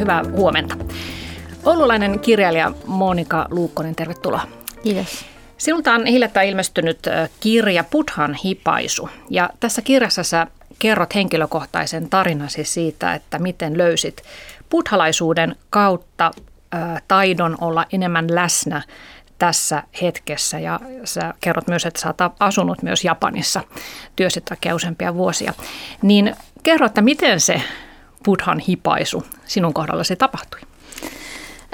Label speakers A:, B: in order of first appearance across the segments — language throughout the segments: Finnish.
A: hyvää huomenta. Oululainen kirjailija Monika Luukkonen, tervetuloa.
B: Kiitos.
A: Sinulta on hiljattain ilmestynyt kirja Puthan hipaisu. Ja tässä kirjassa sä kerrot henkilökohtaisen tarinasi siitä, että miten löysit buddhalaisuuden kautta taidon olla enemmän läsnä tässä hetkessä ja sä kerrot myös, että sä oot asunut myös Japanissa työsit useampia vuosia. Niin kerro, että miten se buddhan hipaisu sinun kohdalla se tapahtui?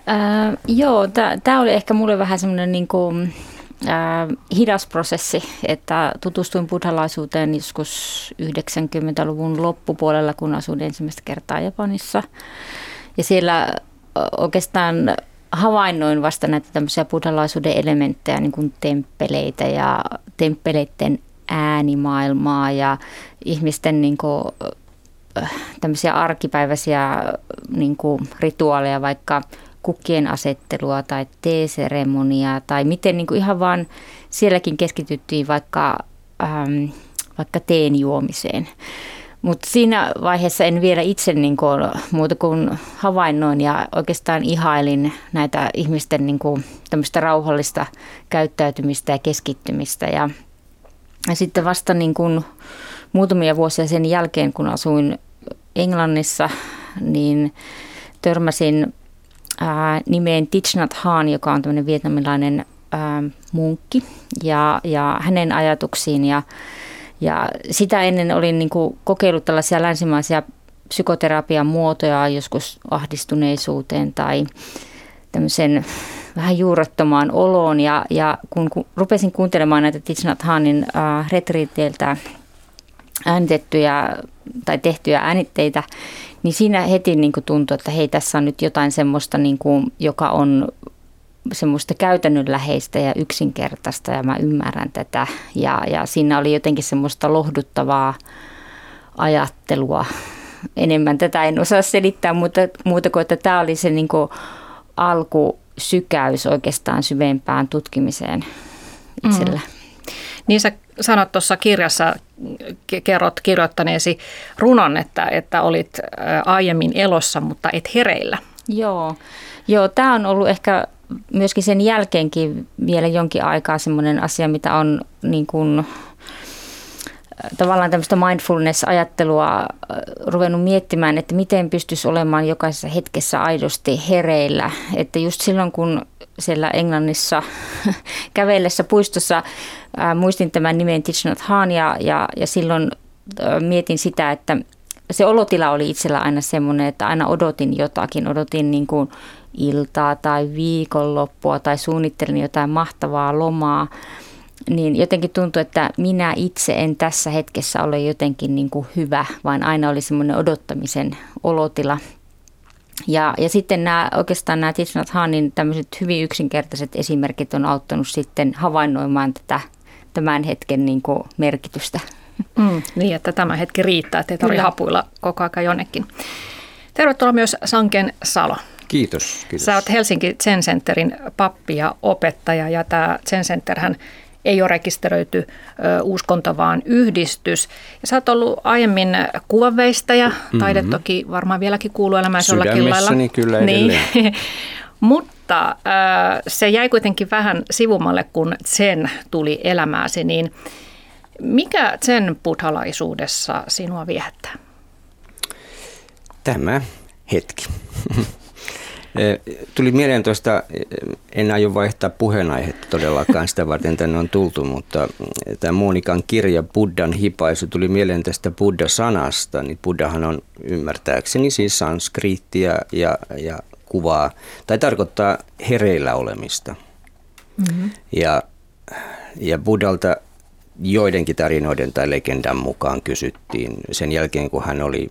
B: Äh, joo, tämä oli ehkä mulle vähän semmoinen niin äh, hidas prosessi, että tutustuin buddhalaisuuteen joskus 90-luvun loppupuolella, kun asuin ensimmäistä kertaa Japanissa. Ja siellä oikeastaan havainnoin vasta näitä tämmöisiä buddhalaisuuden elementtejä, niin kuin temppeleitä ja temppeleiden äänimaailmaa ja ihmisten niin kuin, tämmöisiä arkipäiväisiä niin kuin rituaaleja, vaikka kukkien asettelua tai teeseremoniaa tai miten niin kuin ihan vaan sielläkin keskityttiin vaikka, ähm, vaikka teen juomiseen. Mutta siinä vaiheessa en vielä itse niin kuin, muuta kuin havainnoin ja oikeastaan ihailin näitä ihmisten niin kuin, rauhallista käyttäytymistä ja keskittymistä. Ja, ja sitten vasta niin kuin, muutamia vuosia sen jälkeen, kun asuin Englannissa, niin törmäsin ää, nimeen Thich Nhat Hanh, joka on tämmöinen vietnamilainen ää, munkki ja, ja hänen ajatuksiin ja ja sitä ennen olin niin kuin kokeillut tällaisia länsimaisia psykoterapian muotoja joskus ahdistuneisuuteen tai tämmöisen vähän juurettomaan oloon. Ja, ja kun, kun rupesin kuuntelemaan näitä Titsnat Hanin äh, retriiteiltä äänitettyjä tai tehtyjä äänitteitä, niin siinä heti niin kuin tuntui, että hei, tässä on nyt jotain semmoista, niin kuin, joka on semmoista käytännönläheistä ja yksinkertaista ja mä ymmärrän tätä. Ja, ja siinä oli jotenkin semmoista lohduttavaa ajattelua. Enemmän tätä en osaa selittää, mutta muuta kuin, että tämä oli se niin kuin alkusykäys oikeastaan syvempään tutkimiseen itsellä. Mm.
A: Niin sä sanot tuossa kirjassa, kerrot kirjoittaneesi runon, että, että olit aiemmin elossa, mutta et hereillä.
B: Joo, Joo tämä on ollut ehkä myöskin sen jälkeenkin vielä jonkin aikaa semmoinen asia, mitä on niin kuin, tavallaan tämmöistä mindfulness-ajattelua ruvennut miettimään, että miten pystyisi olemaan jokaisessa hetkessä aidosti hereillä. Että just silloin, kun siellä Englannissa kävellessä puistossa ää, muistin tämän nimen Thich Nhat Hanh ja, ja, ja silloin ää, mietin sitä, että se olotila oli itsellä aina semmoinen, että aina odotin jotakin, odotin niin kuin iltaa tai viikonloppua tai suunnittelin jotain mahtavaa lomaa, niin jotenkin tuntui, että minä itse en tässä hetkessä ole jotenkin niin kuin hyvä, vaan aina oli semmoinen odottamisen olotila. Ja, ja sitten nämä, oikeastaan nämä Thich Nhat Hanin tämmöiset hyvin yksinkertaiset esimerkit on auttanut sitten havainnoimaan tätä tämän hetken niin kuin merkitystä.
A: Mm, niin, että tämä hetki riittää, että ei tarvitse hapuilla koko ajan jonnekin. Tervetuloa myös Sanken Salo.
C: Kiitos, kiitos.
A: Sä oot Helsinki Zen Centerin pappi ja opettaja ja tämä Zen Centerhän ei ole rekisteröity uskonto, vaan yhdistys. Ja sä oot ollut aiemmin kuvanveistäjä, mm-hmm. taide toki varmaan vieläkin kuuluu elämässä jollakin lailla.
C: kyllä niin.
A: Mutta se jäi kuitenkin vähän sivumalle, kun sen tuli elämääsi, niin mikä sen buddhalaisuudessa sinua viehättää?
C: Tämä hetki. Tuli mieleen tuosta, en aio vaihtaa puheenaihetta todellakaan sitä varten tänne on tultu, mutta tämä Monikan kirja Buddhan hipaisu tuli mieleen tästä Buddha-sanasta. Niin Buddhahan on ymmärtääkseni siis sanskriittia ja, ja kuvaa, tai tarkoittaa hereillä olemista. Mm-hmm. Ja, ja Buddhalta joidenkin tarinoiden tai legendan mukaan kysyttiin sen jälkeen, kun hän oli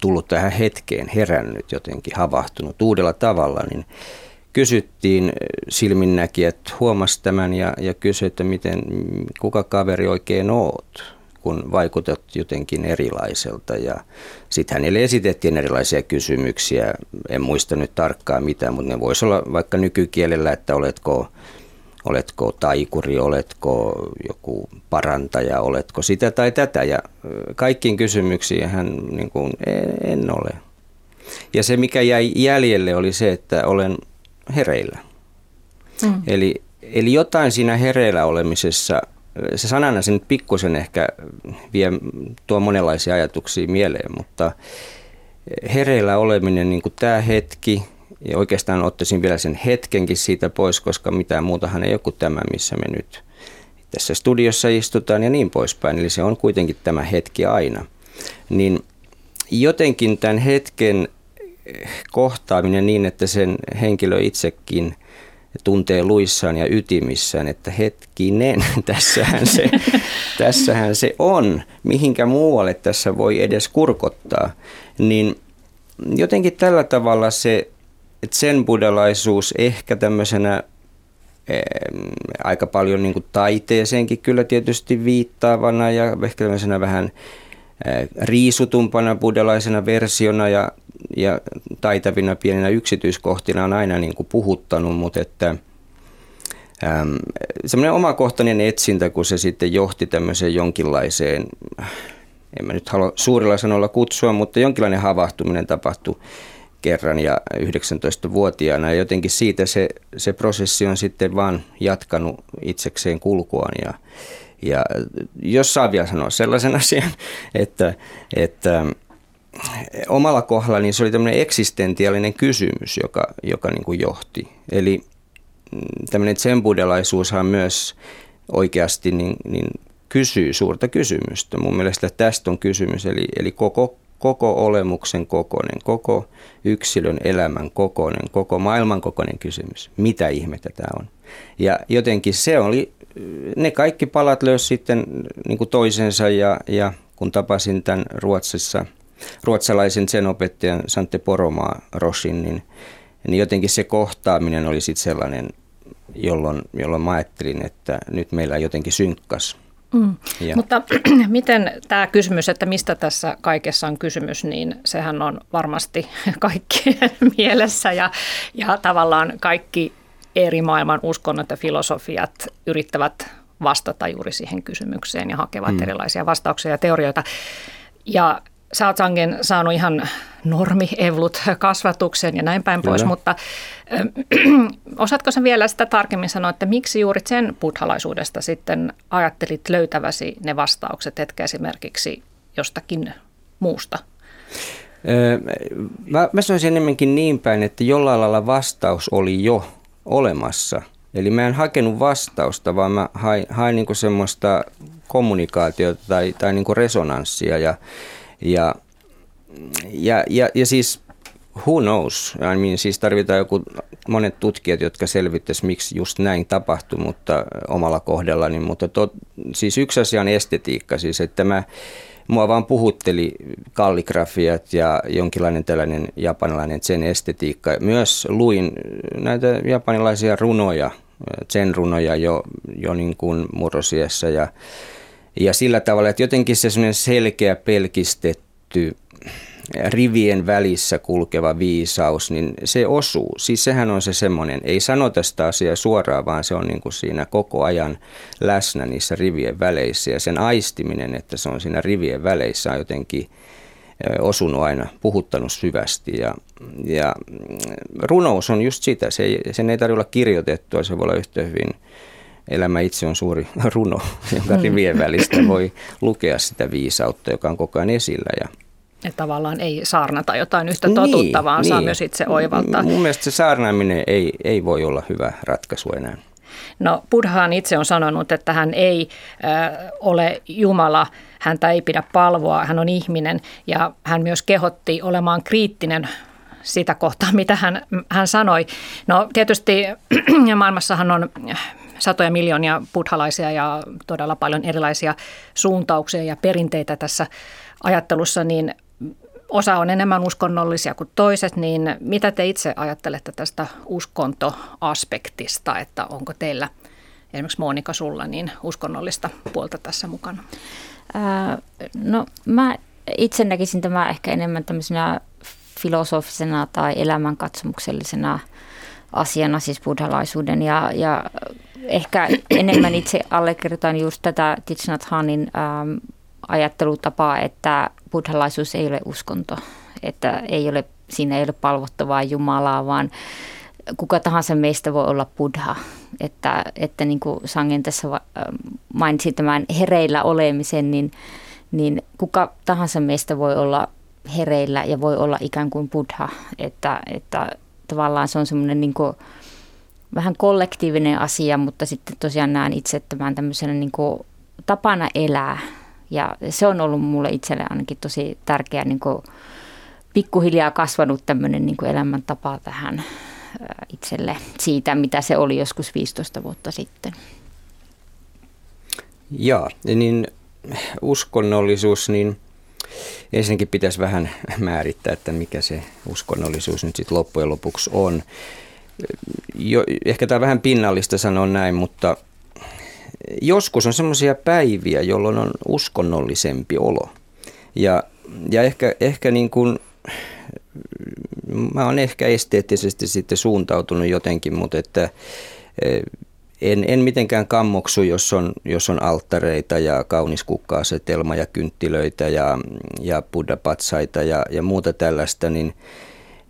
C: tullut tähän hetkeen, herännyt jotenkin, havahtunut uudella tavalla, niin kysyttiin silminnäkijät, huomasi tämän ja, ja kysyi, että miten, kuka kaveri oikein oot, kun vaikutat jotenkin erilaiselta. Ja sitten hänelle esitettiin erilaisia kysymyksiä, en muista nyt tarkkaan mitä, mutta ne voisi olla vaikka nykykielellä, että oletko oletko taikuri, oletko joku parantaja, oletko sitä tai tätä. Ja kaikkiin kysymyksiin hän niin kuin, en ole. Ja se, mikä jäi jäljelle, oli se, että olen hereillä. Mm. Eli, eli jotain siinä hereillä olemisessa, se sanana sen pikkusen ehkä vie, tuo monenlaisia ajatuksia mieleen, mutta hereillä oleminen, niin kuin tämä hetki, ja oikeastaan ottaisin vielä sen hetkenkin siitä pois, koska mitään muutahan ei ole kuin tämä, missä me nyt tässä studiossa istutaan ja niin poispäin. Eli se on kuitenkin tämä hetki aina. Niin jotenkin tämän hetken kohtaaminen niin, että sen henkilö itsekin tuntee luissaan ja ytimissään, että hetkinen, tässähän se, tässähän se on, mihinkä muualle tässä voi edes kurkottaa, niin jotenkin tällä tavalla se sen buddhalaisuus ehkä tämmöisenä aika paljon niin taiteeseenkin kyllä tietysti viittaavana ja ehkä tämmöisenä vähän riisutumpana buddhalaisena versiona ja, ja taitavina pieninä yksityiskohtina on aina niin kuin puhuttanut, mutta että semmoinen omakohtainen etsintä, kun se sitten johti tämmöiseen jonkinlaiseen, en mä nyt halua suurilla sanoilla kutsua, mutta jonkinlainen havahtuminen tapahtui kerran ja 19-vuotiaana. Ja jotenkin siitä se, se prosessi on sitten vaan jatkanut itsekseen kulkuaan. Ja, ja jos saa vielä sanoa sellaisen asian, että, että omalla kohdalla niin se oli tämmöinen eksistentiaalinen kysymys, joka, joka niin kuin johti. Eli mm, tämmöinen zen myös oikeasti niin, niin kysyy suurta kysymystä. Mun mielestä tästä on kysymys, eli, eli koko koko olemuksen kokoinen, koko yksilön elämän kokoinen, koko maailman kokoinen kysymys. Mitä ihmettä tämä on? Ja jotenkin se oli, ne kaikki palat löysi sitten niin kuin toisensa ja, ja kun tapasin tämän Ruotsissa, ruotsalaisen sen opettajan Sante Poromaa Rosin, niin, niin jotenkin se kohtaaminen oli sitten sellainen, jolloin, jolloin mä ajattelin, että nyt meillä jotenkin synkkas
A: Mm. Mutta miten tämä kysymys, että mistä tässä kaikessa on kysymys, niin sehän on varmasti kaikkien mielessä ja, ja tavallaan kaikki eri maailman uskonnot ja filosofiat yrittävät vastata juuri siihen kysymykseen ja hakevat mm. erilaisia vastauksia ja teorioita. Ja sä oot Sangen saanut ihan normi-evlut kasvatuksen ja näin päin Kyllä. pois, mutta äh, osaatko sä vielä sitä tarkemmin sanoa, että miksi juuri sen buddhalaisuudesta sitten ajattelit löytäväsi ne vastaukset, etkä esimerkiksi jostakin muusta?
C: Mä, mä sanoisin enemmänkin niin päin, että jollain lailla vastaus oli jo olemassa. Eli mä en hakenut vastausta, vaan mä hain, hain niinku semmoista kommunikaatiota tai, tai niinku resonanssia ja ja, ja, ja, ja siis who knows? I mean, siis tarvitaan joku, monet tutkijat, jotka selvittäisivät, miksi just näin tapahtui, mutta omalla kohdallani. Mutta tot, siis yksi asia on estetiikka, siis että mä, mua vaan puhutteli kalligrafiat ja jonkinlainen tällainen japanilainen sen estetiikka. Myös luin näitä japanilaisia runoja, sen runoja jo, jo niin kuin murrosiessa ja ja sillä tavalla, että jotenkin se selkeä, pelkistetty, rivien välissä kulkeva viisaus, niin se osuu. Siis sehän on se semmoinen, ei sanota sitä asiaa suoraan, vaan se on niin kuin siinä koko ajan läsnä niissä rivien väleissä. Ja sen aistiminen, että se on siinä rivien väleissä on jotenkin osunut aina, puhuttanut syvästi. Ja, ja runous on just sitä, se ei, sen ei tarvitse olla kirjoitettua, se voi olla yhtä hyvin elämä itse on suuri runo, jonka mm. rivien välistä voi lukea sitä viisautta, joka on koko ajan esillä. Ja
A: että tavallaan ei saarnata jotain yhtä totuutta, niin, vaan niin. saa myös itse oivaltaa.
C: Mun mielestä se saarnaaminen ei, ei voi olla hyvä ratkaisu enää.
A: No Buddhaan itse on sanonut, että hän ei äh, ole Jumala, häntä ei pidä palvoa, hän on ihminen ja hän myös kehotti olemaan kriittinen sitä kohtaa, mitä hän, hän sanoi. No tietysti maailmassahan on satoja miljoonia buddhalaisia ja todella paljon erilaisia suuntauksia ja perinteitä tässä ajattelussa, niin osa on enemmän uskonnollisia kuin toiset, niin mitä te itse ajattelette tästä uskontoaspektista, että onko teillä esimerkiksi Monika sulla niin uskonnollista puolta tässä mukana?
B: Ää, no mä itse näkisin tämä ehkä enemmän tämmöisenä filosofisena tai elämänkatsomuksellisena asiana, siis buddhalaisuuden ja, ja ehkä enemmän itse allekirjoitan just tätä Thich Nhat Hanin ähm, ajattelutapaa, että buddhalaisuus ei ole uskonto, että ei ole siinä ei ole palvottavaa Jumalaa, vaan kuka tahansa meistä voi olla buddha. Että, että niin kuin Sangen tässä mainitsi tämän hereillä olemisen, niin, niin kuka tahansa meistä voi olla hereillä ja voi olla ikään kuin buddha. Että, että tavallaan se on semmoinen niin vähän kollektiivinen asia, mutta sitten tosiaan näen itse tämän tämmöisenä niin kuin tapana elää. Ja se on ollut mulle itselle ainakin tosi tärkeä niin kuin pikkuhiljaa kasvanut tämmöinen niin kuin elämäntapa tähän itselle siitä, mitä se oli joskus 15 vuotta sitten.
C: Joo, niin uskonnollisuus, niin ensinnäkin pitäisi vähän määrittää, että mikä se uskonnollisuus nyt sitten loppujen lopuksi on. Jo, ehkä tämä vähän pinnallista sanoa näin, mutta joskus on semmoisia päiviä, jolloin on uskonnollisempi olo. Ja, ja ehkä, ehkä niin kuin, mä oon ehkä esteettisesti sitten suuntautunut jotenkin, mutta että en, en mitenkään kammoksu, jos on, jos on alttareita ja kaunis kukka-asetelma ja kynttilöitä ja, ja buddha-patsaita ja, ja muuta tällaista, niin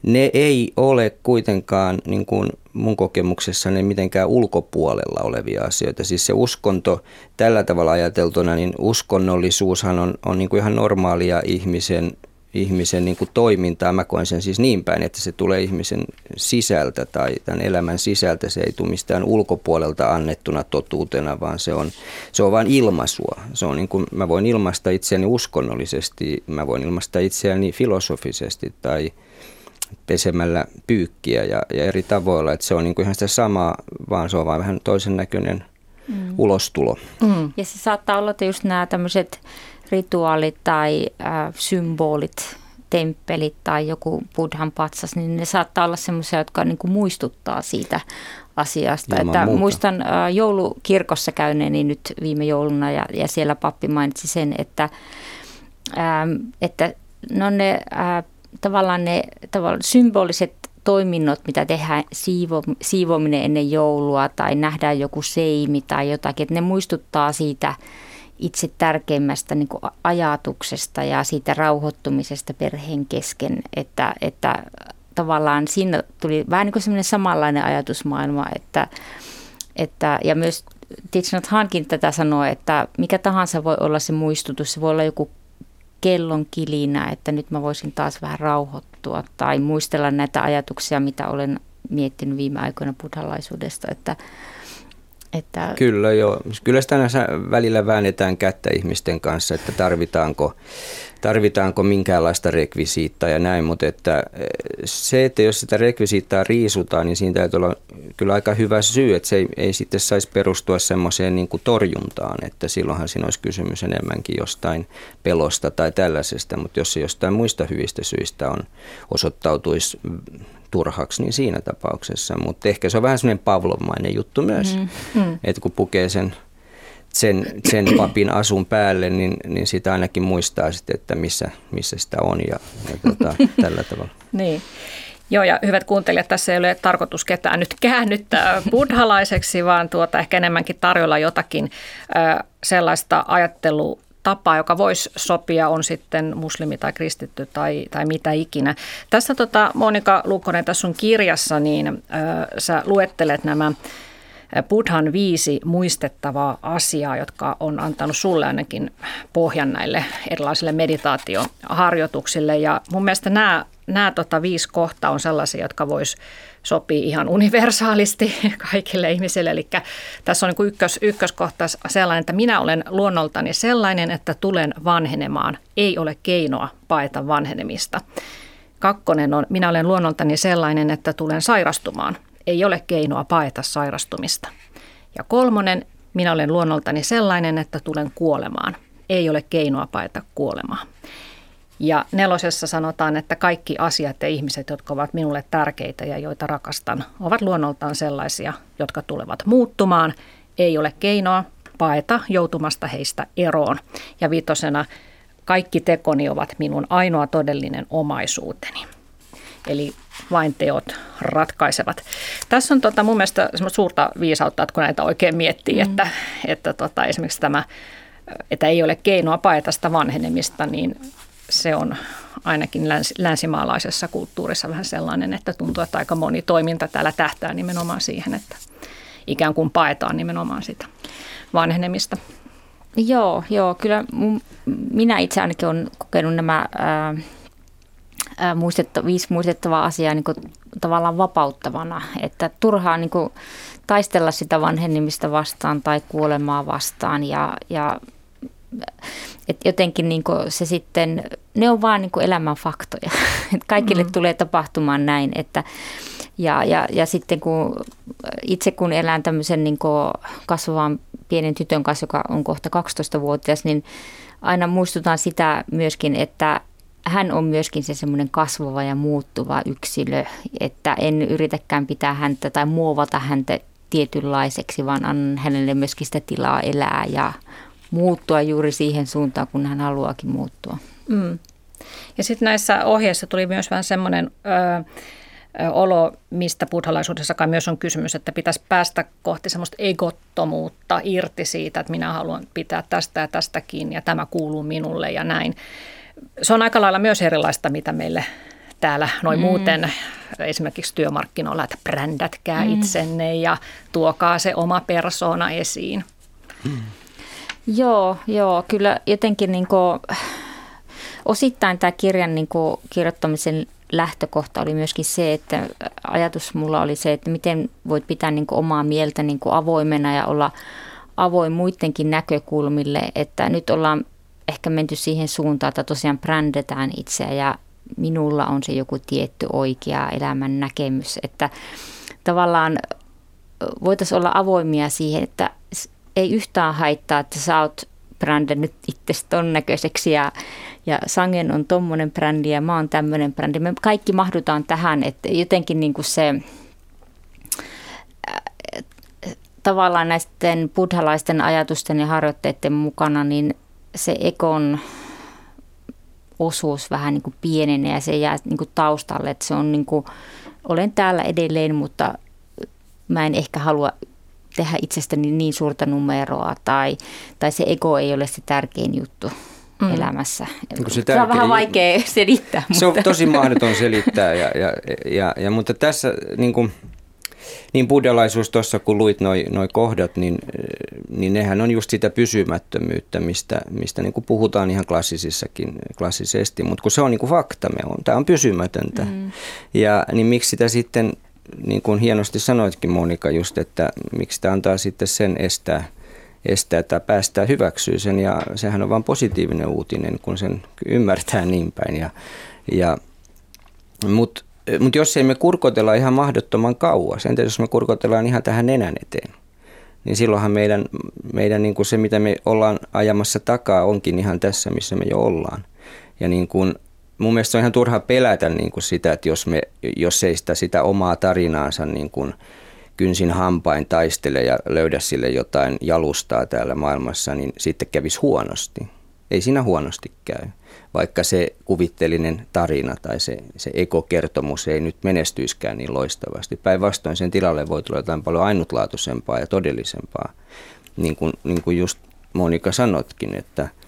C: ne ei ole kuitenkaan niin kuin mun kokemuksessa ne mitenkään ulkopuolella olevia asioita. Siis se uskonto tällä tavalla ajateltuna, niin uskonnollisuushan on, on niin kuin ihan normaalia ihmisen ihmisen niin kuin toimintaa. Mä koen sen siis niin päin, että se tulee ihmisen sisältä tai tämän elämän sisältä. Se ei tule mistään ulkopuolelta annettuna totuutena, vaan se on, se on vain ilmaisua. Se on niin kuin, mä voin ilmaista itseäni uskonnollisesti, mä voin ilmaista itseäni filosofisesti tai pesemällä pyykkiä ja, ja eri tavoilla. Että se on niin kuin ihan sitä samaa, vaan se on vain vähän toisen näköinen mm. ulostulo.
B: Mm. Ja se saattaa olla just nämä tämmöiset rituaalit tai äh, symbolit, temppelit tai joku buddhan patsas, niin ne saattaa olla semmoisia, jotka niin kuin muistuttaa siitä asiasta. Ilman että muuta. muistan äh, joulukirkossa käyneeni nyt viime jouluna ja, ja siellä pappi mainitsi sen, että, äh, että no ne äh, tavallaan ne tavallaan symboliset toiminnot, mitä tehdään, siivo, siivoaminen ennen joulua tai nähdään joku seimi tai jotakin, että ne muistuttaa siitä – itse tärkeimmästä niin kuin ajatuksesta ja siitä rauhoittumisesta perheen kesken, että, että tavallaan siinä tuli vähän niin kuin semmoinen samanlainen ajatusmaailma, että, että ja myös Thich Hankin tätä sanoo, että mikä tahansa voi olla se muistutus, se voi olla joku kellon kilinä, että nyt mä voisin taas vähän rauhoittua tai muistella näitä ajatuksia, mitä olen miettinyt viime aikoina buddhalaisuudesta, että,
C: että... Kyllä joo. Kyllä sitä välillä väännetään kättä ihmisten kanssa, että tarvitaanko, tarvitaanko minkäänlaista rekvisiittaa ja näin, mutta että eh, se, että jos sitä rekvisiittaa riisutaan, niin siinä täytyy olla kyllä aika hyvä syy, että se ei, ei sitten saisi perustua semmoiseen niin kuin torjuntaan, että silloinhan siinä olisi kysymys enemmänkin jostain pelosta tai tällaisesta, mutta jos se jostain muista hyvistä syistä on osoittautuisi turhaksi, niin siinä tapauksessa. Mutta ehkä se on vähän semmoinen pavlomainen juttu myös, mm. Mm. että kun pukee sen, sen, sen papin asun päälle, niin, niin sitä ainakin muistaa sitten, että missä, missä sitä on ja, ja tota, tällä tavalla.
A: niin. Joo, ja hyvät kuuntelijat, tässä ei ole tarkoitus ketään nyt käännyttää buddhalaiseksi, vaan tuota ehkä enemmänkin tarjolla jotakin ö, sellaista ajattelua, tapa, joka voisi sopia, on sitten muslimi tai kristitty tai, tai mitä ikinä. Tässä tota, Monika Lukkonen, tässä sun kirjassa, niin ö, sä luettelet nämä Buddhan viisi muistettavaa asiaa, jotka on antanut sulle ainakin pohjan näille erilaisille meditaatioharjoituksille. Ja mun mielestä nämä, nämä tota viisi kohtaa on sellaisia, jotka vois sopii ihan universaalisti kaikille ihmisille. Eli tässä on niin ykkös, ykköskohta sellainen, että minä olen luonnoltani sellainen, että tulen vanhenemaan. Ei ole keinoa paeta vanhenemista. Kakkonen on, minä olen luonnoltani sellainen, että tulen sairastumaan. Ei ole keinoa paeta sairastumista. Ja kolmonen, minä olen luonnoltani sellainen, että tulen kuolemaan. Ei ole keinoa paeta kuolemaa. Ja nelosessa sanotaan, että kaikki asiat ja ihmiset, jotka ovat minulle tärkeitä ja joita rakastan, ovat luonnoltaan sellaisia, jotka tulevat muuttumaan. Ei ole keinoa paeta joutumasta heistä eroon. Ja viitosena, kaikki tekoni ovat minun ainoa todellinen omaisuuteni. Eli vain teot ratkaisevat. Tässä on tota, mun mielestä suurta viisautta, että kun näitä oikein miettii, mm. että, että tota, esimerkiksi tämä, että ei ole keinoa paeta sitä vanhenemista, niin se on ainakin läns, länsimaalaisessa kulttuurissa vähän sellainen, että tuntuu, että aika moni toiminta täällä tähtää nimenomaan siihen, että ikään kuin paetaan nimenomaan sitä vanhenemista.
B: Joo, joo kyllä mun, minä itse ainakin olen kokenut nämä ää, ää, muistetta, viisi muistettavaa asiaa niin tavallaan vapauttavana, että turhaa niin kuin, taistella sitä vanhenemista vastaan tai kuolemaa vastaan ja, ja et jotenkin niin se sitten, ne on vaan niin elämän faktoja. Et kaikille mm. tulee tapahtumaan näin. Että, ja, ja, ja sitten kun itse kun elän tämmöisen niin kasvavan pienen tytön kanssa, joka on kohta 12-vuotias, niin aina muistutan sitä myöskin, että hän on myöskin se semmoinen kasvava ja muuttuva yksilö, että en yritäkään pitää häntä tai muovata häntä tietynlaiseksi, vaan annan hänelle myöskin sitä tilaa elää ja muuttua juuri siihen suuntaan, kun hän haluaakin muuttua. Mm.
A: Ja sitten näissä ohjeissa tuli myös vähän semmoinen olo, mistä kai myös on kysymys, että pitäisi päästä kohti semmoista egottomuutta irti siitä, että minä haluan pitää tästä ja tästä kiinni ja tämä kuuluu minulle ja näin. Se on aika lailla myös erilaista, mitä meille täällä noin mm. muuten esimerkiksi työmarkkinoilla, että brändätkää mm. itsenne ja tuokaa se oma persona esiin. Mm.
B: Joo, joo, kyllä jotenkin niin kuin, osittain tämä kirjan niin kuin, kirjoittamisen lähtökohta oli myöskin se, että ajatus mulla oli se, että miten voit pitää niin kuin, omaa mieltä niin kuin, avoimena ja olla avoin muidenkin näkökulmille, että nyt ollaan ehkä menty siihen suuntaan, että tosiaan brändetään itseä ja minulla on se joku tietty oikea elämän näkemys, että tavallaan voitaisiin olla avoimia siihen, että ei yhtään haittaa, että sä oot brändännyt itse ton näköiseksi ja, ja Sangen on tommonen brändi ja mä oon tämmöinen brändi. Me kaikki mahdutaan tähän, että jotenkin niin kuin se tavallaan näisten buddhalaisten ajatusten ja harjoitteiden mukana, niin se ekon osuus vähän niin kuin pienenee ja se jää niin kuin taustalle. Että se on niin kuin, olen täällä edelleen, mutta mä en ehkä halua tehdä itsestäni niin suurta numeroa tai, tai se ego ei ole se tärkein juttu mm. elämässä.
C: Niin se,
B: tärkein, se on vähän vaikea selittää.
C: Se on tosi mahdoton selittää, ja, ja, ja, ja, mutta tässä niin kuin, niin buddhalaisuus tuossa, kun luit noin noi kohdat, niin, niin nehän on just sitä pysymättömyyttä, mistä, mistä niin kuin puhutaan ihan klassisissakin, klassisesti, mutta kun se on niin kuin fakta, me on, tämä on pysymätöntä. Mm. Ja niin miksi sitä sitten niin kuin hienosti sanoitkin Monika just, että miksi tämä antaa sitten sen estää, estää tai päästää hyväksyä sen ja sehän on vain positiivinen uutinen, kun sen ymmärtää niin päin. Ja, ja, Mutta mut jos ei me kurkotella ihan mahdottoman kauas, entä jos me kurkotellaan ihan tähän nenän eteen, niin silloinhan meidän, meidän niin kuin se, mitä me ollaan ajamassa takaa, onkin ihan tässä, missä me jo ollaan. Ja niin kuin mun mielestä on ihan turha pelätä niin kuin sitä, että jos, me, jos ei sitä, sitä omaa tarinaansa niin kuin kynsin hampain taistele ja löydä sille jotain jalustaa täällä maailmassa, niin sitten kävisi huonosti. Ei siinä huonosti käy, vaikka se kuvittelinen tarina tai se, se ekokertomus ei nyt menestyiskään niin loistavasti. Päinvastoin sen tilalle voi tulla jotain paljon ainutlaatuisempaa ja todellisempaa, niin kuin, niin kuin just Monika sanotkin, että –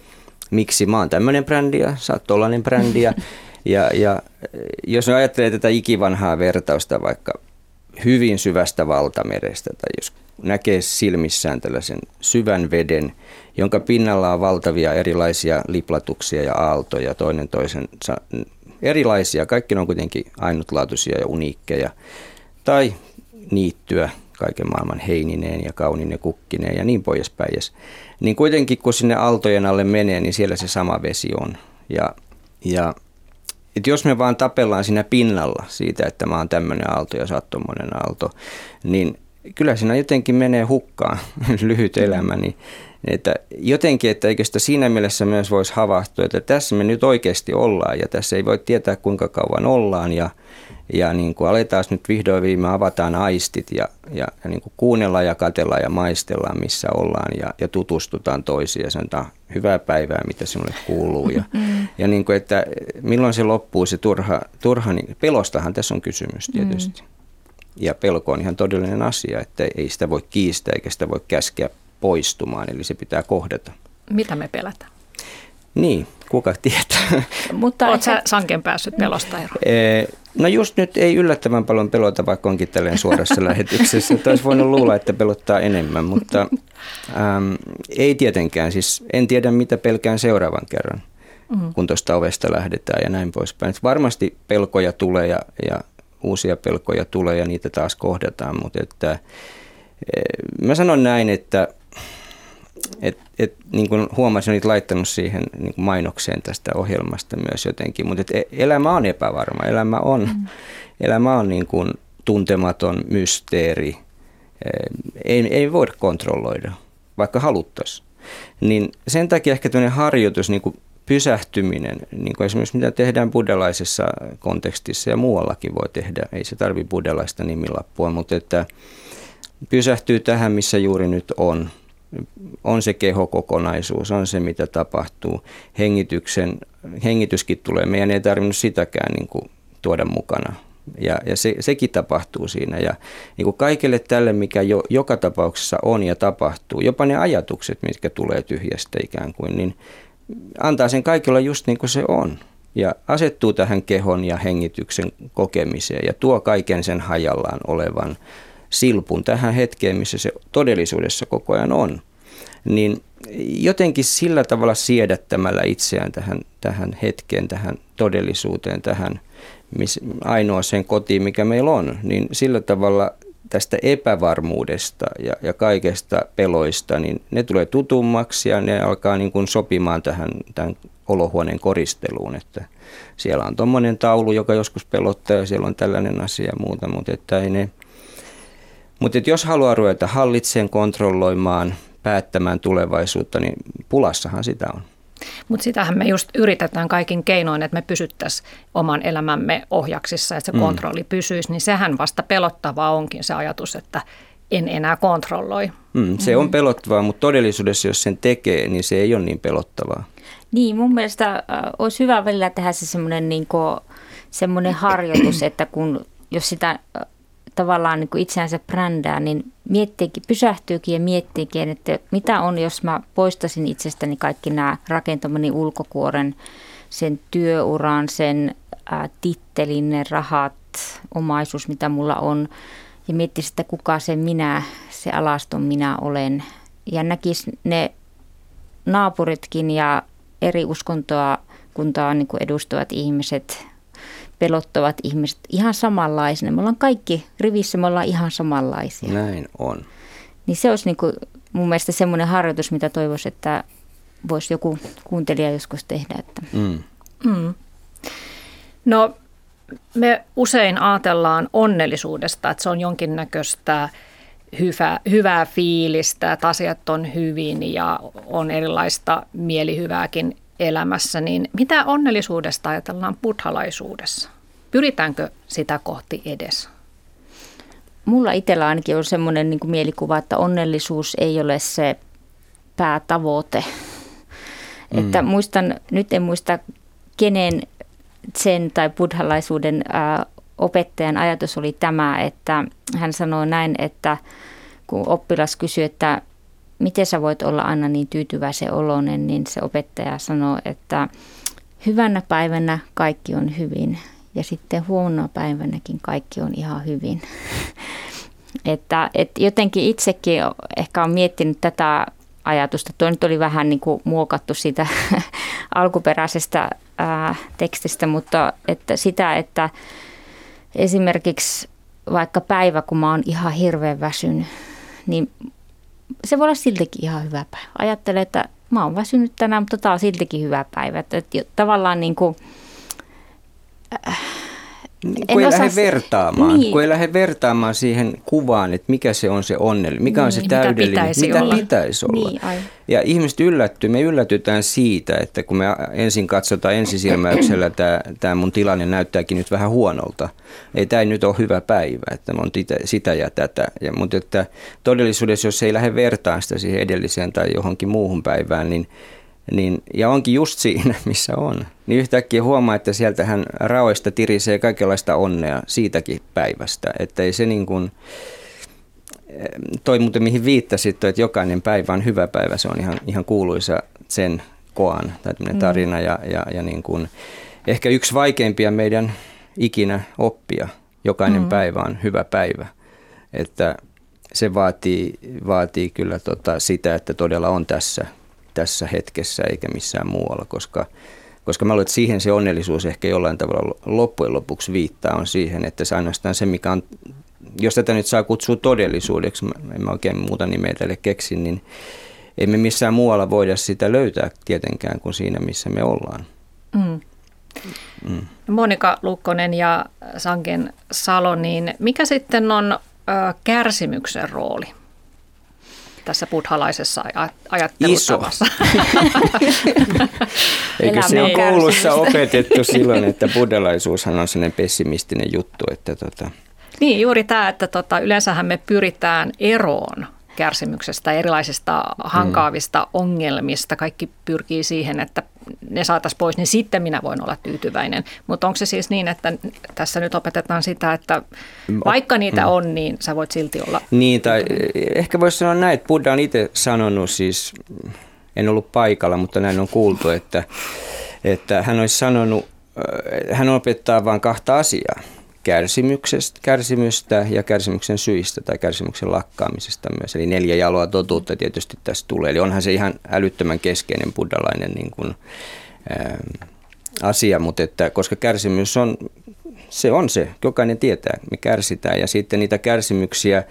C: miksi mä oon tämmöinen brändi ja sä oot tollainen brändi. Ja, ja, ja jos me ajattelee tätä ikivanhaa vertausta vaikka hyvin syvästä valtamerestä tai jos näkee silmissään tällaisen syvän veden, jonka pinnalla on valtavia erilaisia liplatuksia ja aaltoja, toinen toisen erilaisia, kaikki on kuitenkin ainutlaatuisia ja uniikkeja, tai niittyä kaiken maailman heinineen ja kaunine kukkineen ja niin poispäin. Niin kuitenkin kun sinne aaltojen alle menee, niin siellä se sama vesi on. Ja, ja et jos me vaan tapellaan siinä pinnalla siitä, että mä oon tämmöinen aalto ja sä oot aalto, niin kyllä siinä jotenkin menee hukkaan lyhyt elämä. Niin, että jotenkin, että eikö sitä siinä mielessä myös voisi havahtua, että tässä me nyt oikeasti ollaan ja tässä ei voi tietää kuinka kauan ollaan ja, ja niin kuin aletaan nyt vihdoin viime avataan aistit ja, ja, ja niin kuin kuunnellaan ja katellaan ja maistellaan, missä ollaan ja, ja tutustutaan toisiin ja sanotaan hyvää päivää, mitä sinulle kuuluu. Ja, mm. ja niin kuin, että milloin se loppuu se turha, turha niin pelostahan tässä on kysymys tietysti. Mm. Ja pelko on ihan todellinen asia, että ei sitä voi kiistää eikä sitä voi käskeä poistumaan, eli se pitää kohdata.
A: Mitä me pelätään?
C: Niin, kuka tietää.
A: Mutta Oletko sä sanken päässyt pelosta eroon?
C: No just nyt ei yllättävän paljon pelota, vaikka onkin tälleen suorassa lähetyksessä. Olisi voinut luulla, että pelottaa enemmän, mutta äm, ei tietenkään. Siis en tiedä, mitä pelkään seuraavan kerran, mm. kun tuosta ovesta lähdetään ja näin poispäin. varmasti pelkoja tulee ja, ja uusia pelkoja tulee ja niitä taas kohdataan, mutta että, mä sanon näin, että et, et, niin kuin huomasin, olit laittanut siihen niin kuin mainokseen tästä ohjelmasta myös jotenkin, mutta e, elämä on epävarma, elämä on, mm. elämä on niin kuin tuntematon mysteeri, ei, ei voida kontrolloida, vaikka haluttaisiin. Niin sen takia ehkä tämmöinen harjoitus, niin kuin pysähtyminen, niin kuin esimerkiksi mitä tehdään buddhalaisessa kontekstissa ja muuallakin voi tehdä, ei se tarvi buddhalaista nimilappua, mutta että pysähtyy tähän, missä juuri nyt on – on se kehokokonaisuus, on se mitä tapahtuu. Hengityksen, hengityskin tulee, meidän ei tarvinnut sitäkään niin kuin tuoda mukana. Ja, ja se, sekin tapahtuu siinä. Ja niin kuin kaikille tälle, mikä jo, joka tapauksessa on ja tapahtuu, jopa ne ajatukset, mitkä tulee tyhjästä ikään kuin, niin antaa sen kaikilla just niin kuin se on. Ja asettuu tähän kehon ja hengityksen kokemiseen ja tuo kaiken sen hajallaan olevan silpun tähän hetkeen, missä se todellisuudessa koko ajan on, niin jotenkin sillä tavalla siedättämällä itseään tähän, tähän hetkeen, tähän todellisuuteen, tähän miss, ainoaseen kotiin, mikä meillä on, niin sillä tavalla tästä epävarmuudesta ja, ja kaikesta peloista, niin ne tulee tutummaksi ja ne alkaa niin kuin sopimaan tähän tämän olohuoneen koristeluun, että siellä on tuommoinen taulu, joka joskus pelottaa ja siellä on tällainen asia ja muuta, mutta että ei ne, mutta jos haluaa ruveta hallitseen, kontrolloimaan, päättämään tulevaisuutta, niin pulassahan sitä on.
A: Mutta sitähän me just yritetään kaikin keinoin, että me pysyttäisiin oman elämämme ohjaksissa, että se mm. kontrolli pysyisi, niin sehän vasta pelottavaa onkin se ajatus, että en enää kontrolloi.
C: Mm, se on mm. pelottavaa, mutta todellisuudessa jos sen tekee, niin se ei ole niin pelottavaa.
B: Niin, mun mielestä äh, olisi hyvä välillä tehdä se semmoinen niin semmoinen harjoitus, että kun jos sitä äh, tavallaan niin kuin itseänsä brändää, niin miettiikin, pysähtyykin ja miettiikin, että mitä on, jos mä poistaisin itsestäni kaikki nämä rakentamani ulkokuoren, sen työuran, sen ää, tittelin, ne rahat, omaisuus, mitä mulla on, ja miettisi, että kuka se minä, se alaston minä olen. Ja näkisi ne naapuritkin ja eri uskontoa kuntaa niin edustavat ihmiset pelottavat ihmiset ihan samanlaisina. Me ollaan kaikki rivissä, me ollaan ihan samanlaisia.
C: Näin on.
B: Niin se olisi niin kuin mun mielestä semmoinen harjoitus, mitä toivoisi, että voisi joku kuuntelija joskus tehdä. Että. Mm. Mm.
A: No me usein ajatellaan onnellisuudesta, että se on jonkinnäköistä hyvä, hyvää fiilistä, että asiat on hyvin ja on erilaista mielihyvääkin elämässä, niin mitä onnellisuudesta ajatellaan buddhalaisuudessa? Pyritäänkö sitä kohti edes?
B: Mulla itsellä ainakin on semmoinen niin mielikuva, että onnellisuus ei ole se päätavoite. Mm. Että muistan, nyt en muista kenen sen tai buddhalaisuuden ää, opettajan ajatus oli tämä, että hän sanoi näin, että kun oppilas kysyi, että miten sä voit olla aina niin tyytyväisen oloinen, niin se opettaja sanoo, että hyvänä päivänä kaikki on hyvin ja sitten huonona päivänäkin kaikki on ihan hyvin. että, että jotenkin itsekin ehkä on miettinyt tätä ajatusta. Tuo nyt oli vähän niin kuin muokattu siitä alkuperäisestä ää, tekstistä, mutta että sitä, että esimerkiksi vaikka päivä, kun mä oon ihan hirveän väsynyt, niin se voi olla siltikin ihan hyvä päivä. Ajattelen, että mä oon väsynyt tänään, mutta tämä on siltikin hyvä päivä. Että, että tavallaan niin kuin,
C: äh, niin, kun ei osaa... lähde vertaamaan, niin. kun ei lähde vertaamaan siihen kuvaan, että mikä se on se onnellinen, mikä niin, on se täydellinen, mitä pitäisi mitä olla. Pitäisi olla. Niin, ja ihmiset yllättyy, me yllätytään siitä, että kun me ensin katsotaan ensisilmäyksellä, tämä, tämä mun tilanne näyttääkin nyt vähän huonolta. Ei tämä ei nyt ole hyvä päivä, että on sitä ja tätä. Ja, mutta että todellisuudessa, jos ei lähde vertaan sitä siihen edelliseen tai johonkin muuhun päivään, niin niin, ja onkin just siinä, missä on. Niin yhtäkkiä huomaa, että sieltähän raoista tirisee kaikenlaista onnea siitäkin päivästä. Että ei se niin kuin, toi muuten mihin viittasit, että jokainen päivä on hyvä päivä, se on ihan, ihan kuuluisa sen koan, tai mm. tarina ja, ja, ja niin kuin, ehkä yksi vaikeimpia meidän ikinä oppia. Jokainen mm. päivä on hyvä päivä. Että se vaatii, vaatii kyllä tota sitä, että todella on tässä, tässä hetkessä eikä missään muualla, koska, koska mä luulen, että siihen se onnellisuus ehkä jollain tavalla loppujen lopuksi viittaa on siihen, että se ainoastaan se, mikä on, jos tätä nyt saa kutsua todellisuudeksi, en mä oikein muuta nimeä tälle keksin, niin emme missään muualla voida sitä löytää tietenkään kuin siinä, missä me ollaan. Mm.
A: Mm. Monika Lukkonen ja Sanken Salo, niin mikä sitten on kärsimyksen rooli tässä buddhalaisessa ajattelutavassa?
C: Iso. Eikö se ole koulussa opetettu silloin, että buddhalaisuushan on sellainen pessimistinen juttu, että tota...
A: Niin, juuri tämä, että tota, yleensähän me pyritään eroon kärsimyksestä, erilaisista hankaavista mm. ongelmista. Kaikki pyrkii siihen, että ne saataisiin pois, niin sitten minä voin olla tyytyväinen. Mutta onko se siis niin, että tässä nyt opetetaan sitä, että vaikka niitä mm. on, niin sä voit silti olla
C: Niin, tai ehkä voisi sanoa näin, että Buddha on itse sanonut siis, en ollut paikalla, mutta näin on kuultu, että, että hän olisi sanonut, hän opettaa vain kahta asiaa kärsimystä ja kärsimyksen syistä tai kärsimyksen lakkaamisesta myös. Eli neljä jaloa totuutta tietysti tässä tulee. Eli onhan se ihan älyttömän keskeinen buddhalainen niin kuin, ää, asia, mutta että, koska kärsimys on, se on se, jokainen tietää, me kärsitään ja sitten niitä kärsimyksiä,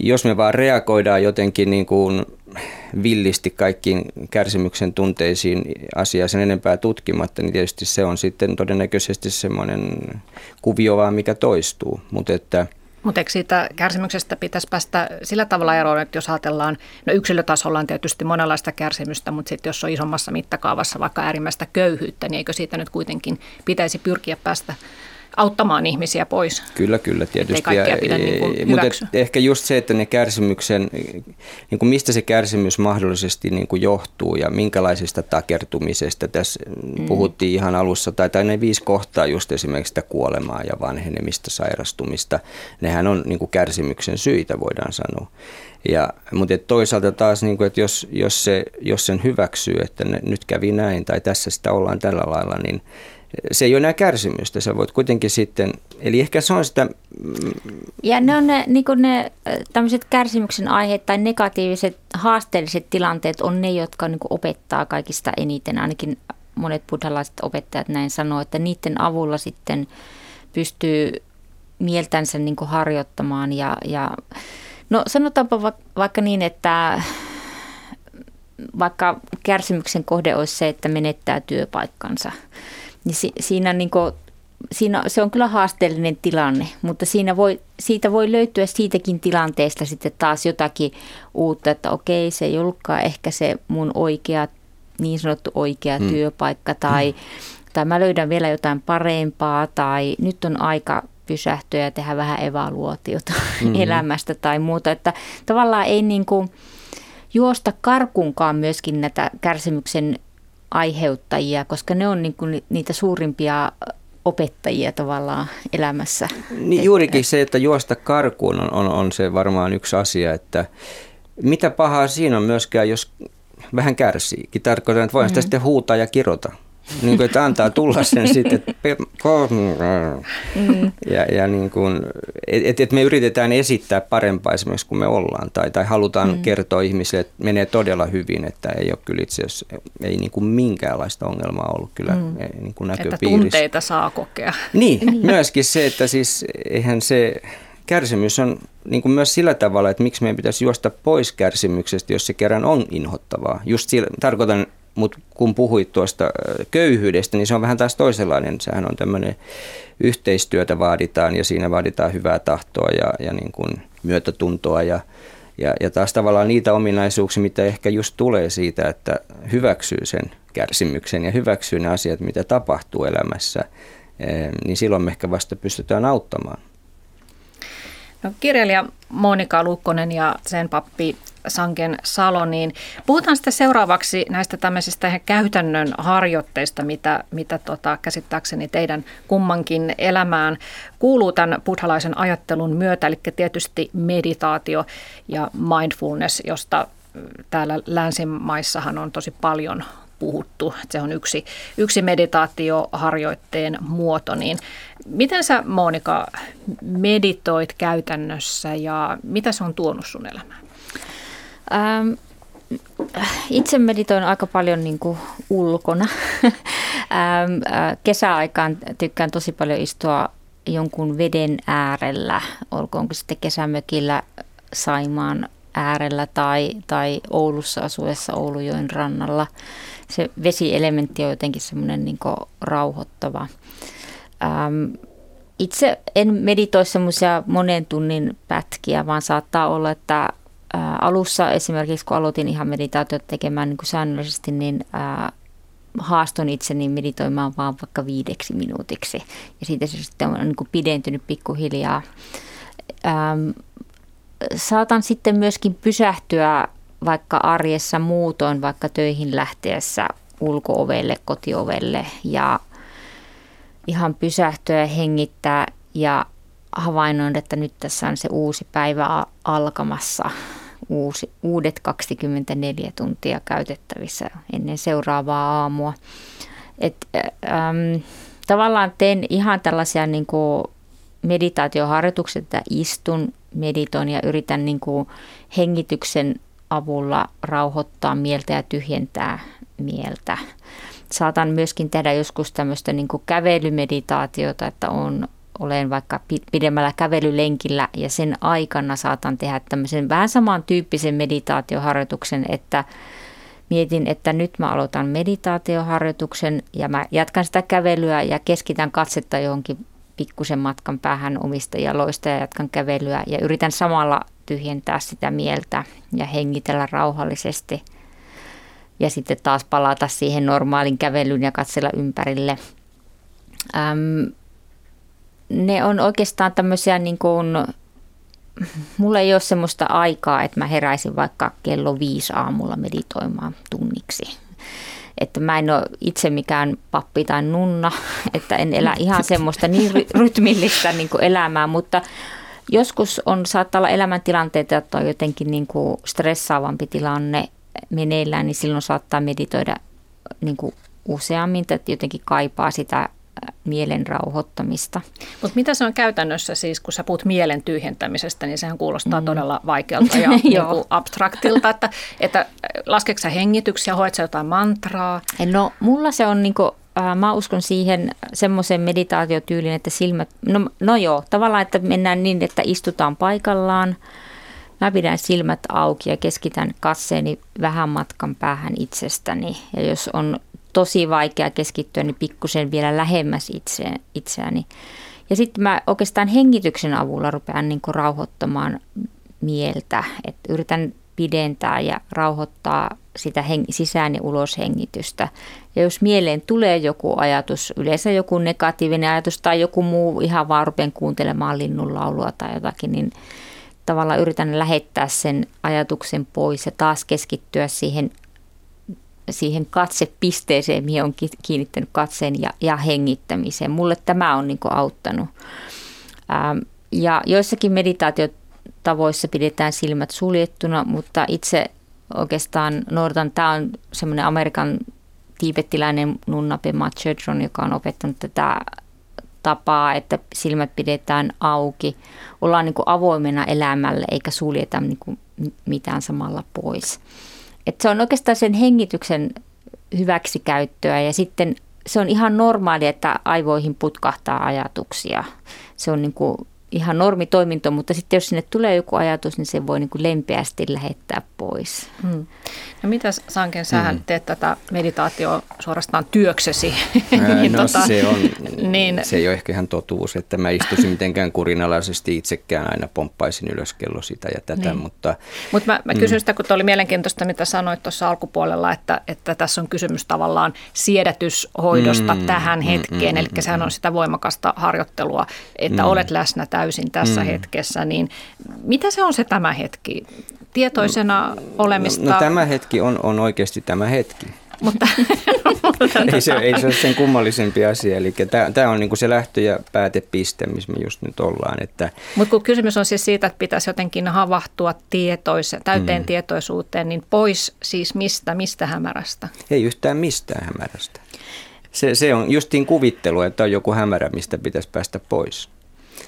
C: jos me vaan reagoidaan jotenkin niin kuin villisti kaikkiin kärsimyksen tunteisiin asiaa sen enempää tutkimatta, niin tietysti se on sitten todennäköisesti semmoinen kuvio vaan, mikä toistuu. Mutta että
A: mutta eikö siitä kärsimyksestä pitäisi päästä sillä tavalla eroon, että jos ajatellaan, no yksilötasolla on tietysti monenlaista kärsimystä, mutta sitten jos on isommassa mittakaavassa vaikka äärimmäistä köyhyyttä, niin eikö siitä nyt kuitenkin pitäisi pyrkiä päästä auttamaan ihmisiä pois.
C: Kyllä, kyllä tietysti. Ei pidä niin kuin mutta ehkä just se, että ne kärsimyksen, niin kuin mistä se kärsimys mahdollisesti niin kuin johtuu ja minkälaisista takertumisesta. Tässä mm. puhuttiin ihan alussa, tai, tai ne viisi kohtaa just esimerkiksi sitä kuolemaa ja vanhenemista, sairastumista. Nehän on niin kuin kärsimyksen syitä, voidaan sanoa. Ja, mutta toisaalta taas, niin kuin, että jos, jos, se, jos sen hyväksyy, että ne, nyt kävi näin tai tässä sitä ollaan tällä lailla, niin se ei ole enää kärsimystä, sä voit kuitenkin sitten, eli ehkä se on sitä...
B: Mm, ja ne on ne, niin ne tämmöiset kärsimyksen aiheet tai negatiiviset haasteelliset tilanteet on ne, jotka niin opettaa kaikista eniten, ainakin monet buddhalaiset opettajat näin sanoo, että niiden avulla sitten pystyy mieltänsä niin harjoittamaan ja, ja no sanotaanpa va, vaikka niin, että vaikka kärsimyksen kohde olisi se, että menettää työpaikkansa, niin si, siinä, niin kuin, siinä se on kyllä haasteellinen tilanne, mutta siinä voi, siitä voi löytyä siitäkin tilanteesta sitten taas jotakin uutta, että okei, se ei ollutkaan ehkä se mun oikea, niin sanottu oikea mm. työpaikka tai, mm. tai mä löydän vielä jotain parempaa tai nyt on aika pysähtyä ja tehdä vähän evaluotiota mm-hmm. elämästä tai muuta. Että tavallaan ei niin kuin juosta karkunkaan myöskin näitä kärsimyksen aiheuttajia, koska ne on niin kuin niitä suurimpia opettajia tavallaan elämässä.
C: Niin juurikin se, että juosta karkuun on, on, on se varmaan yksi asia, että mitä pahaa siinä on myöskään, jos vähän kärsiikin. Tarkoitan, että voihan mm-hmm. sitä sitten huutaa ja kirota niin kuin, että antaa tulla sen sitten. Mm. Ja, ja niin kuin, että et me yritetään esittää parempaa esimerkiksi kuin me ollaan tai, tai halutaan mm. kertoa ihmisille, että menee todella hyvin, että ei ole kyllä itse asiassa ei niin kuin minkäänlaista ongelmaa ollut kyllä mm. niin kuin näköpiirissä. Että
A: tunteita saa kokea.
C: Niin, niin, myöskin se, että siis eihän se kärsimys on niin kuin myös sillä tavalla, että miksi meidän pitäisi juosta pois kärsimyksestä, jos se kerran on inhottavaa. Just sillä, tarkoitan mutta kun puhuit tuosta köyhyydestä, niin se on vähän taas toisenlainen. Sehän on tämmöinen yhteistyötä vaaditaan ja siinä vaaditaan hyvää tahtoa ja, ja niin kuin myötätuntoa ja, ja, ja taas tavallaan niitä ominaisuuksia, mitä ehkä just tulee siitä, että hyväksyy sen kärsimyksen ja hyväksyy ne asiat, mitä tapahtuu elämässä, niin silloin me ehkä vasta pystytään auttamaan.
A: No, kirjailija Monika Lukkonen ja sen pappi Sanken Salo, niin puhutaan sitten seuraavaksi näistä tämmöisistä käytännön harjoitteista, mitä, mitä tota, käsittääkseni teidän kummankin elämään kuuluu tämän buddhalaisen ajattelun myötä, eli tietysti meditaatio ja mindfulness, josta täällä länsimaissahan on tosi paljon puhuttu. Se on yksi, yksi meditaatioharjoitteen muoto. Niin miten sä Monika meditoit käytännössä ja mitä se on tuonut sun elämään?
B: Ähm, itse meditoin aika paljon niin kuin ulkona. ähm, äh, kesäaikaan tykkään tosi paljon istua jonkun veden äärellä, olkoonko sitten kesämökillä Saimaan äärellä tai, tai Oulussa asuessa Oulujoen rannalla. Se vesielementti on jotenkin semmoinen niin rauhoittava. Ähm, itse en meditoi semmoisia monen tunnin pätkiä, vaan saattaa olla, että äh, alussa esimerkiksi kun aloitin ihan meditaatiot tekemään niin kuin säännöllisesti, niin äh, haaston itseni meditoimaan vaan vaikka viideksi minuutiksi. Ja siitä se sitten on niin kuin pidentynyt pikkuhiljaa. Ähm, saatan sitten myöskin pysähtyä vaikka arjessa muutoin, vaikka töihin lähteessä ulkoovelle, kotiovelle ja ihan pysähtyä ja hengittää ja havainnoin, että nyt tässä on se uusi päivä alkamassa, uusi, uudet 24 tuntia käytettävissä ennen seuraavaa aamua. Et, ähm, tavallaan teen ihan tällaisia niin kuin meditaatioharjoituksia, että istun, meditoin ja yritän niin kuin hengityksen avulla rauhoittaa mieltä ja tyhjentää mieltä. Saatan myöskin tehdä joskus tämmöistä niin kuin kävelymeditaatiota, että on, olen vaikka pidemmällä kävelylenkillä ja sen aikana saatan tehdä tämmöisen vähän samantyyppisen meditaatioharjoituksen, että mietin, että nyt mä aloitan meditaatioharjoituksen ja mä jatkan sitä kävelyä ja keskitän katsetta johonkin pikkusen matkan päähän omista jaloista ja jatkan kävelyä ja yritän samalla tyhjentää sitä mieltä ja hengitellä rauhallisesti. Ja sitten taas palata siihen normaalin kävelyyn ja katsella ympärille. Ne on oikeastaan tämmöisiä niin kuin, mulla ei ole semmoista aikaa, että mä heräisin vaikka kello viisi aamulla meditoimaan tunniksi. Että mä en ole itse mikään pappi tai nunna, että en elä ihan semmoista niin rytmillistä niin kuin elämää, mutta joskus on, saattaa olla elämäntilanteita, että on jotenkin niin kuin stressaavampi tilanne meneillään, niin silloin saattaa meditoida niin kuin useammin, että jotenkin kaipaa sitä mielen rauhoittamista.
A: Mutta mitä se on käytännössä siis, kun sä puhut mielen tyhjentämisestä, niin sehän kuulostaa mm. todella vaikealta ja niin kuin abstraktilta, että, että laskeeko sä hengityksiä, hoet sä jotain mantraa?
B: No mulla se on niin kuin, äh, mä uskon siihen semmoiseen meditaatiotyyliin, että silmät, no, no joo, tavallaan, että mennään niin, että istutaan paikallaan, Mä pidän silmät auki ja keskitän katseeni vähän matkan päähän itsestäni. Ja jos on tosi vaikea keskittyä, niin pikkusen vielä lähemmäs itse, itseäni. Ja sitten mä oikeastaan hengityksen avulla rupean niin rauhoittamaan mieltä, että yritän pidentää ja rauhoittaa sitä heng- sisään- ja uloshengitystä. Ja jos mieleen tulee joku ajatus, yleensä joku negatiivinen ajatus tai joku muu, ihan vaan rupean kuuntelemaan linnunlaulua tai jotakin, niin tavallaan yritän lähettää sen ajatuksen pois ja taas keskittyä siihen siihen katsepisteeseen, mihin on kiinnittänyt katseen ja, ja hengittämiseen. Mulle tämä on niin auttanut. Ähm, ja joissakin meditaatiotavoissa pidetään silmät suljettuna, mutta itse oikeastaan Nordan, tämä on semmoinen Amerikan tiibettiläinen nunna Pema Chodron, joka on opettanut tätä tapaa, että silmät pidetään auki. Ollaan niin avoimena elämälle eikä suljeta niin mitään samalla pois. Et se on oikeastaan sen hengityksen hyväksikäyttöä ja sitten se on ihan normaali, että aivoihin putkahtaa ajatuksia. Se on niin kuin ihan normitoiminto, mutta sitten jos sinne tulee joku ajatus, niin se voi niin kuin lempeästi lähettää pois. Hmm.
A: No mitä Sanken, sähän hmm. teet tätä meditaatio suorastaan työksesi.
C: niin, no tota, se, on, niin, se ei ole ehkä ihan totuus, että mä istuisin mitenkään kurinalaisesti itsekään aina pomppaisin ylös kello sitä ja tätä. Niin. Mutta
A: Mut mä, mä kysyn mm. sitä, kun oli mielenkiintoista, mitä sanoit tuossa alkupuolella, että, että tässä on kysymys tavallaan siedätyshoidosta mm, tähän mm, hetkeen. Mm, Eli mm, sehän on sitä voimakasta harjoittelua, että mm. olet läsnä täysin tässä mm. hetkessä. Niin mitä se on se tämä hetki? Tietoisena olemista?
C: No, no tämä hetki on, on oikeasti tämä hetki.
A: Mutta,
C: ei, se, ei se ole sen kummallisempi asia. Eli tämä on niinku se lähtö- ja päätepiste, missä me just nyt ollaan. Että...
A: Mutta kun kysymys on siis siitä, että pitäisi jotenkin havahtua tietoise, täyteen mm. tietoisuuteen, niin pois siis mistä, mistä hämärästä?
C: Ei yhtään mistään hämärästä. Se, se on justiin kuvittelu, että on joku hämärä, mistä pitäisi päästä pois.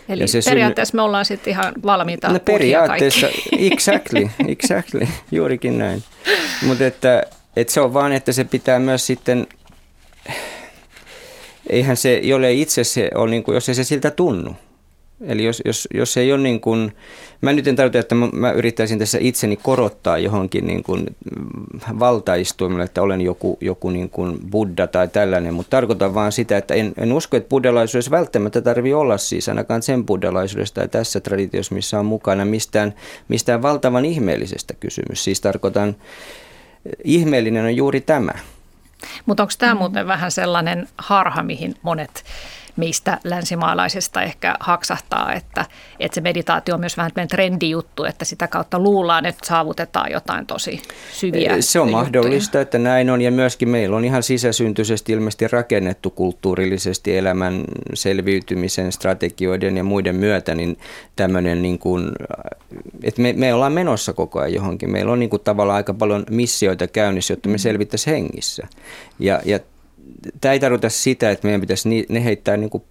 A: Eli se periaatteessa synny... me ollaan sitten ihan valmiita
C: no, periaatteessa, exactly, exactly, juurikin näin. Mutta että, että se on vaan, että se pitää myös sitten, eihän se, jolle itse se on, niin kuin, jos ei se siltä tunnu, Eli jos, jos, jos ei ole niin kuin, mä nyt en tarkoita, että mä, yrittäisin tässä itseni korottaa johonkin niin kuin valtaistuimelle, että olen joku, joku niin kuin buddha tai tällainen, mutta tarkoitan vaan sitä, että en, en usko, että buddhalaisuudessa välttämättä tarvii olla siis ainakaan sen buddhalaisuudesta tai tässä traditiossa, missä on mukana mistään, mistään valtavan ihmeellisestä kysymys. Siis tarkoitan, ihmeellinen on juuri tämä.
A: Mutta onko tämä muuten vähän sellainen harha, mihin monet meistä länsimaalaisista ehkä haksahtaa, että, että se meditaatio on myös vähän trendijuttu, että sitä kautta luullaan, että saavutetaan jotain tosi syviä
C: Se on
A: juttuja.
C: mahdollista, että näin on ja myöskin meillä on ihan sisäsyntyisesti ilmeisesti rakennettu kulttuurillisesti elämän selviytymisen strategioiden ja muiden myötä, niin tämmöinen niin kuin, että me, me ollaan menossa koko ajan johonkin. Meillä on niin kuin tavallaan aika paljon missioita käynnissä, jotta me selvittäisiin hengissä. Ja, ja tämä ei tarkoita sitä, että meidän pitäisi ne heittää niin kuin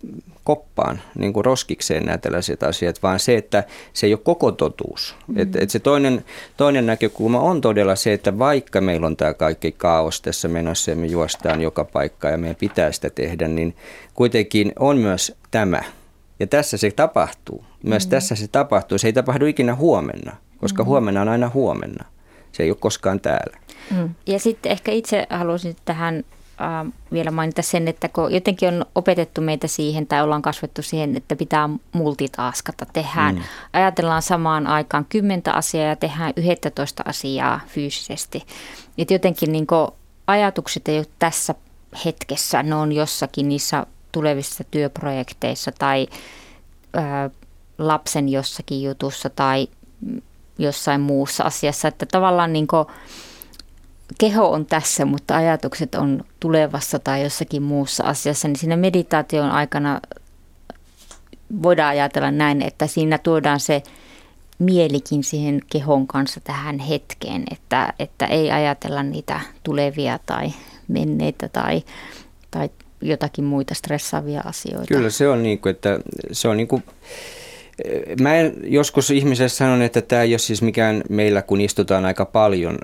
C: koppaan niin kuin roskikseen nämä tällaiset asiat, vaan se, että se ei ole koko totuus. Mm. Et, et se toinen, toinen näkökulma on todella se, että vaikka meillä on tämä kaikki kaos tässä menossa ja me juostaan joka paikka ja meidän pitää sitä tehdä, niin kuitenkin on myös tämä. Ja tässä se tapahtuu. Myös mm. tässä se tapahtuu. Se ei tapahdu ikinä huomenna, koska mm. huomenna on aina huomenna. Se ei ole koskaan täällä.
B: Mm. Ja sitten ehkä itse haluaisin tähän äh, vielä mainita sen, että kun jotenkin on opetettu meitä siihen tai ollaan kasvettu siihen, että pitää multitaskata. Tehdään, mm. ajatellaan samaan aikaan kymmentä asiaa ja tehdään 11 asiaa fyysisesti. Et jotenkin niin ajatukset ei ole tässä hetkessä, ne on jossakin niissä tulevissa työprojekteissa tai äh, lapsen jossakin jutussa tai jossain muussa asiassa. Että tavallaan niin kuin, keho on tässä, mutta ajatukset on tulevassa tai jossakin muussa asiassa, niin siinä meditaation aikana voidaan ajatella näin, että siinä tuodaan se mielikin siihen kehon kanssa tähän hetkeen, että, että ei ajatella niitä tulevia tai menneitä tai, tai jotakin muita stressaavia asioita.
C: Kyllä se on niin kuin, että se on niin kuin Mä en, joskus ihmisessä sanon, että tämä ei ole siis mikään meillä, kun istutaan aika paljon,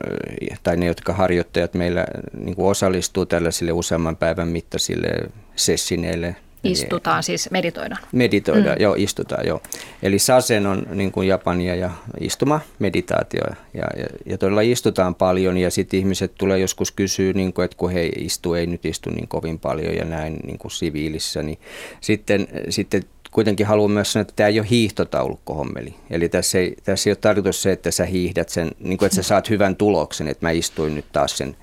C: tai ne, jotka harjoittajat meillä niin kuin osallistuu tällaisille useamman päivän mittaisille sessineille.
A: Istutaan siis, meditoidaan.
C: Meditoidaan, mm. joo, istutaan, joo. Eli sasen on niin kuin Japania ja istuma, meditaatio. Ja, ja, ja todella istutaan paljon ja sitten ihmiset tulee joskus kysyä, niin kuin, että kun he istu, ei nyt istu niin kovin paljon ja näin niin kuin siviilissä, niin sitten, sitten kuitenkin haluan myös sanoa, että tämä ei ole hiihtotaulukkohommeli. Eli tässä ei, tässä ei ole tarkoitus se, että sä hiihdät sen, niin kuin, että sä saat hyvän tuloksen, että mä istuin nyt taas sen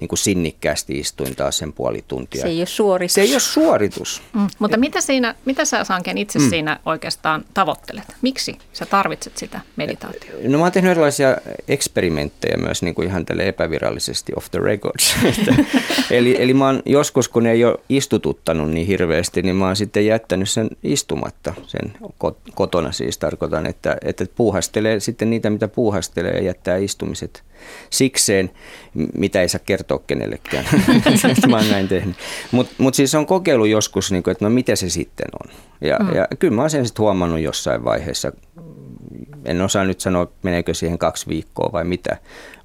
C: niin kuin sinnikkäästi istuin taas sen puoli tuntia.
B: Se ei ole suoritus.
C: Se ei ole suoritus.
A: Mm, mutta mitä, siinä, mitä sä Sanken itse mm. siinä oikeastaan tavoittelet? Miksi sä tarvitset sitä meditaatiota?
C: No mä oon tehnyt erilaisia eksperimenttejä myös niin kuin ihan tälle epävirallisesti off the records. eli, eli mä oon joskus, kun ei ole istututtanut niin hirveästi, niin mä oon sitten jättänyt sen istumatta, sen kotona siis tarkoitan, että, että puuhastelee sitten niitä, mitä puuhastelee ja jättää istumiset sikseen, mitä ei saa kertoa kenellekään. mä oon näin tehnyt. Mutta mut siis on kokeilu joskus, niin kuin, että no mitä se sitten on. Ja, mm. ja kyllä mä oon sen sitten huomannut jossain vaiheessa. En osaa nyt sanoa, meneekö siihen kaksi viikkoa vai mitä.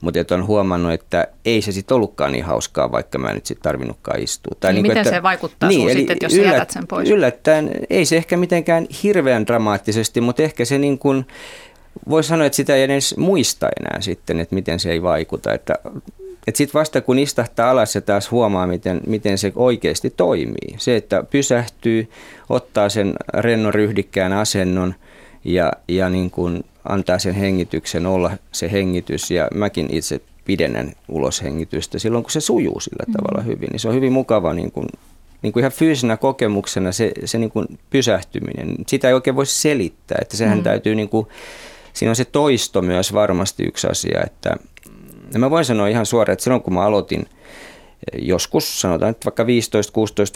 C: Mutta on huomannut, että ei se sitten ollutkaan niin hauskaa, vaikka mä en nyt sitten tarvinnutkaan istua.
A: Tai niin, niin miten että, se vaikuttaa niin, sitten, jos yllät, jätät sen pois?
C: Yllättäen, ei se ehkä mitenkään hirveän dramaattisesti, mutta ehkä se niin kuin, voi sanoa, että sitä ei edes muista enää sitten, että miten se ei vaikuta. Että, että sitten vasta kun istahtaa alas ja taas huomaa, miten, miten se oikeasti toimii. Se, että pysähtyy, ottaa sen rennon ryhdikkään asennon ja, ja niin kuin antaa sen hengityksen olla se hengitys. Ja mäkin itse pidennän uloshengitystä silloin, kun se sujuu sillä mm. tavalla hyvin. Niin se on hyvin mukava niin kuin, niin kuin ihan fyysisenä kokemuksena se, se niin kuin pysähtyminen. Sitä ei oikein voi selittää, että sehän mm. täytyy niin kuin, siinä on se toisto myös varmasti yksi asia, että ja mä voin sanoa ihan suoraan, että silloin kun mä aloitin joskus, sanotaan nyt vaikka 15-16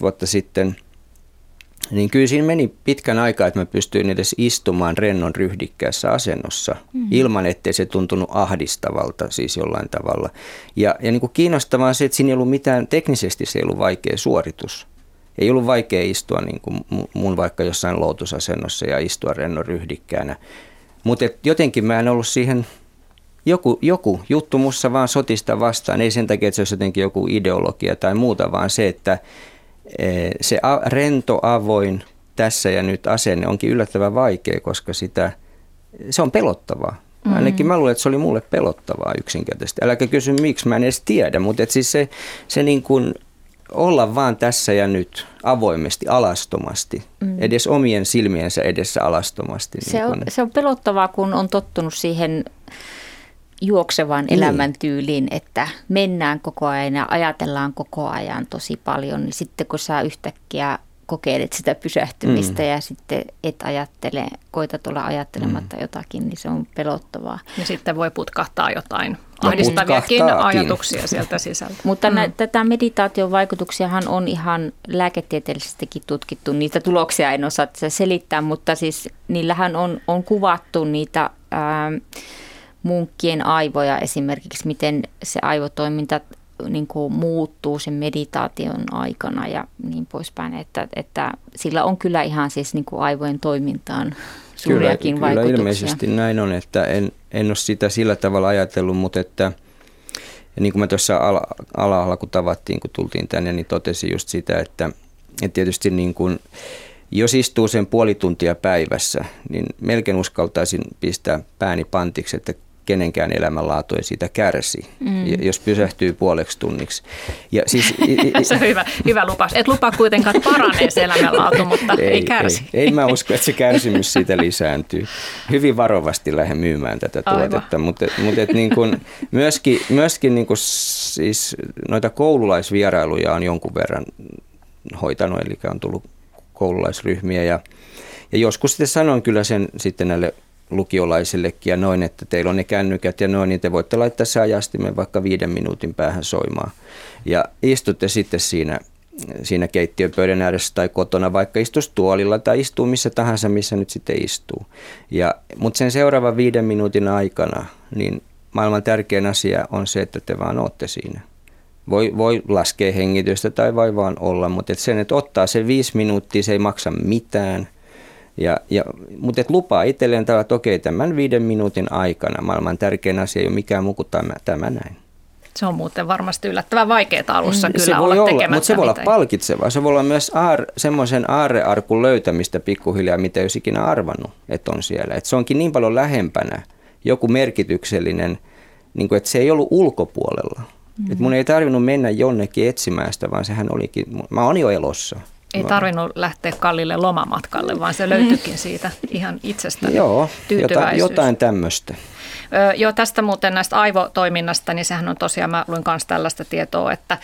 C: vuotta sitten, niin kyllä siinä meni pitkän aikaa, että mä pystyin edes istumaan rennon ryhdikkäässä asennossa mm. ilman, ettei se tuntunut ahdistavalta siis jollain tavalla. Ja, ja niin kuin kiinnostavaa on se, että siinä ei ollut mitään, teknisesti se ei ollut vaikea suoritus. Ei ollut vaikea istua niin kuin mun vaikka jossain lootusasennossa ja istua rennon ryhdikkäänä. Mutta jotenkin mä en ollut siihen joku, joku juttu mussa vaan sotista vastaan. Ei sen takia, että se olisi jotenkin joku ideologia tai muuta, vaan se, että e, se rento, avoin, tässä ja nyt asenne onkin yllättävän vaikea, koska sitä, se on pelottavaa. Mm-hmm. Ainakin mä luulen, että se oli mulle pelottavaa yksinkertaisesti. Äläkä kysy miksi, mä en edes tiedä, mutta et siis se, se niin kuin olla vaan tässä ja nyt avoimesti, alastomasti, mm. edes omien silmiensä edessä alastomasti.
B: Se, niin on, se on pelottavaa, kun on tottunut siihen juoksevaan niin. elämäntyyliin, että mennään koko ajan ja ajatellaan koko ajan tosi paljon, niin sitten kun saa yhtäkkiä kokeilet sitä pysähtymistä mm. ja sitten et ajattele, koitat olla ajattelematta mm. jotakin, niin se on pelottavaa.
A: Ja sitten voi putkahtaa jotain ahdistaviakin ajatuksia sieltä sisältä.
B: Mutta mm. nä, tätä meditaation vaikutuksiahan on ihan lääketieteellisestikin tutkittu. Niitä tuloksia en osaa selittää, mutta siis niillähän on, on kuvattu niitä... Ää, munkkien aivoja esimerkiksi, miten se aivotoiminta niin kuin muuttuu sen meditaation aikana ja niin poispäin, että, että sillä on kyllä ihan siis niin kuin aivojen toimintaan suuriakin
C: kyllä,
B: vaikutuksia.
C: Kyllä ilmeisesti näin on, että en, en ole sitä sillä tavalla ajatellut, mutta että ja niin kuin mä tuossa ala, alalla, kun tavattiin, kun tultiin tänne, niin totesin just sitä, että, että tietysti niin kuin, jos istuu sen puoli tuntia päivässä, niin melkein uskaltaisin pistää pääni pantiksi, että kenenkään elämänlaatu ei siitä kärsi, mm. jos pysähtyy puoleksi tunniksi.
A: Ja siis, se on hyvä, hyvä lupaus. Et lupaa kuitenkaan, että paranee se elämänlaatu, mutta ei, ei kärsi.
C: Ei, ei mä usko, että se kärsimys siitä lisääntyy. Hyvin varovasti lähden myymään tätä Aivan. tuotetta, mutta, mutta et niin kuin, myöskin, myöskin niin kuin siis noita koululaisvierailuja on jonkun verran hoitanut, eli on tullut koululaisryhmiä ja, ja joskus sitten sanoin kyllä sen sitten näille lukiolaisillekin ja noin, että teillä on ne kännykät ja noin, niin te voitte laittaa se ajastimen vaikka viiden minuutin päähän soimaan. Ja istutte sitten siinä, siinä keittiöpöydän ääressä tai kotona, vaikka istustuolilla tai istuu missä tahansa, missä nyt sitten istuu. Ja, mutta sen seuraavan viiden minuutin aikana, niin maailman tärkein asia on se, että te vaan olette siinä. Voi, voi laskea hengitystä tai voi vaan olla, mutta et sen, että ottaa se viisi minuuttia, se ei maksa mitään – ja, ja, mutta et lupaa itselleen tällä, että okei, tämän viiden minuutin aikana maailman tärkein asia ei ole mikään muu kuin tämä, tämä näin.
A: Se on muuten varmasti yllättävän vaikeaa alussa mm, kyllä
C: se
A: olla,
C: olla Mutta se voi olla palkitsevaa. Se voi olla myös aar, semmoisen aarrearkun löytämistä pikkuhiljaa, mitä ei olisi ikinä arvannut, että on siellä. Et se onkin niin paljon lähempänä joku merkityksellinen, niin kuin, että se ei ollut ulkopuolella. Mm-hmm. Et mun ei tarvinnut mennä jonnekin etsimään sitä, vaan sehän olikin, mä olin jo elossa.
A: Ei tarvinnut lähteä kallille lomamatkalle, vaan se löytyikin siitä ihan itsestä
C: Joo, jotain, jotain tämmöistä.
A: Joo, tästä muuten näistä aivotoiminnasta, niin sehän on tosiaan, mä luin myös tällaista tietoa, että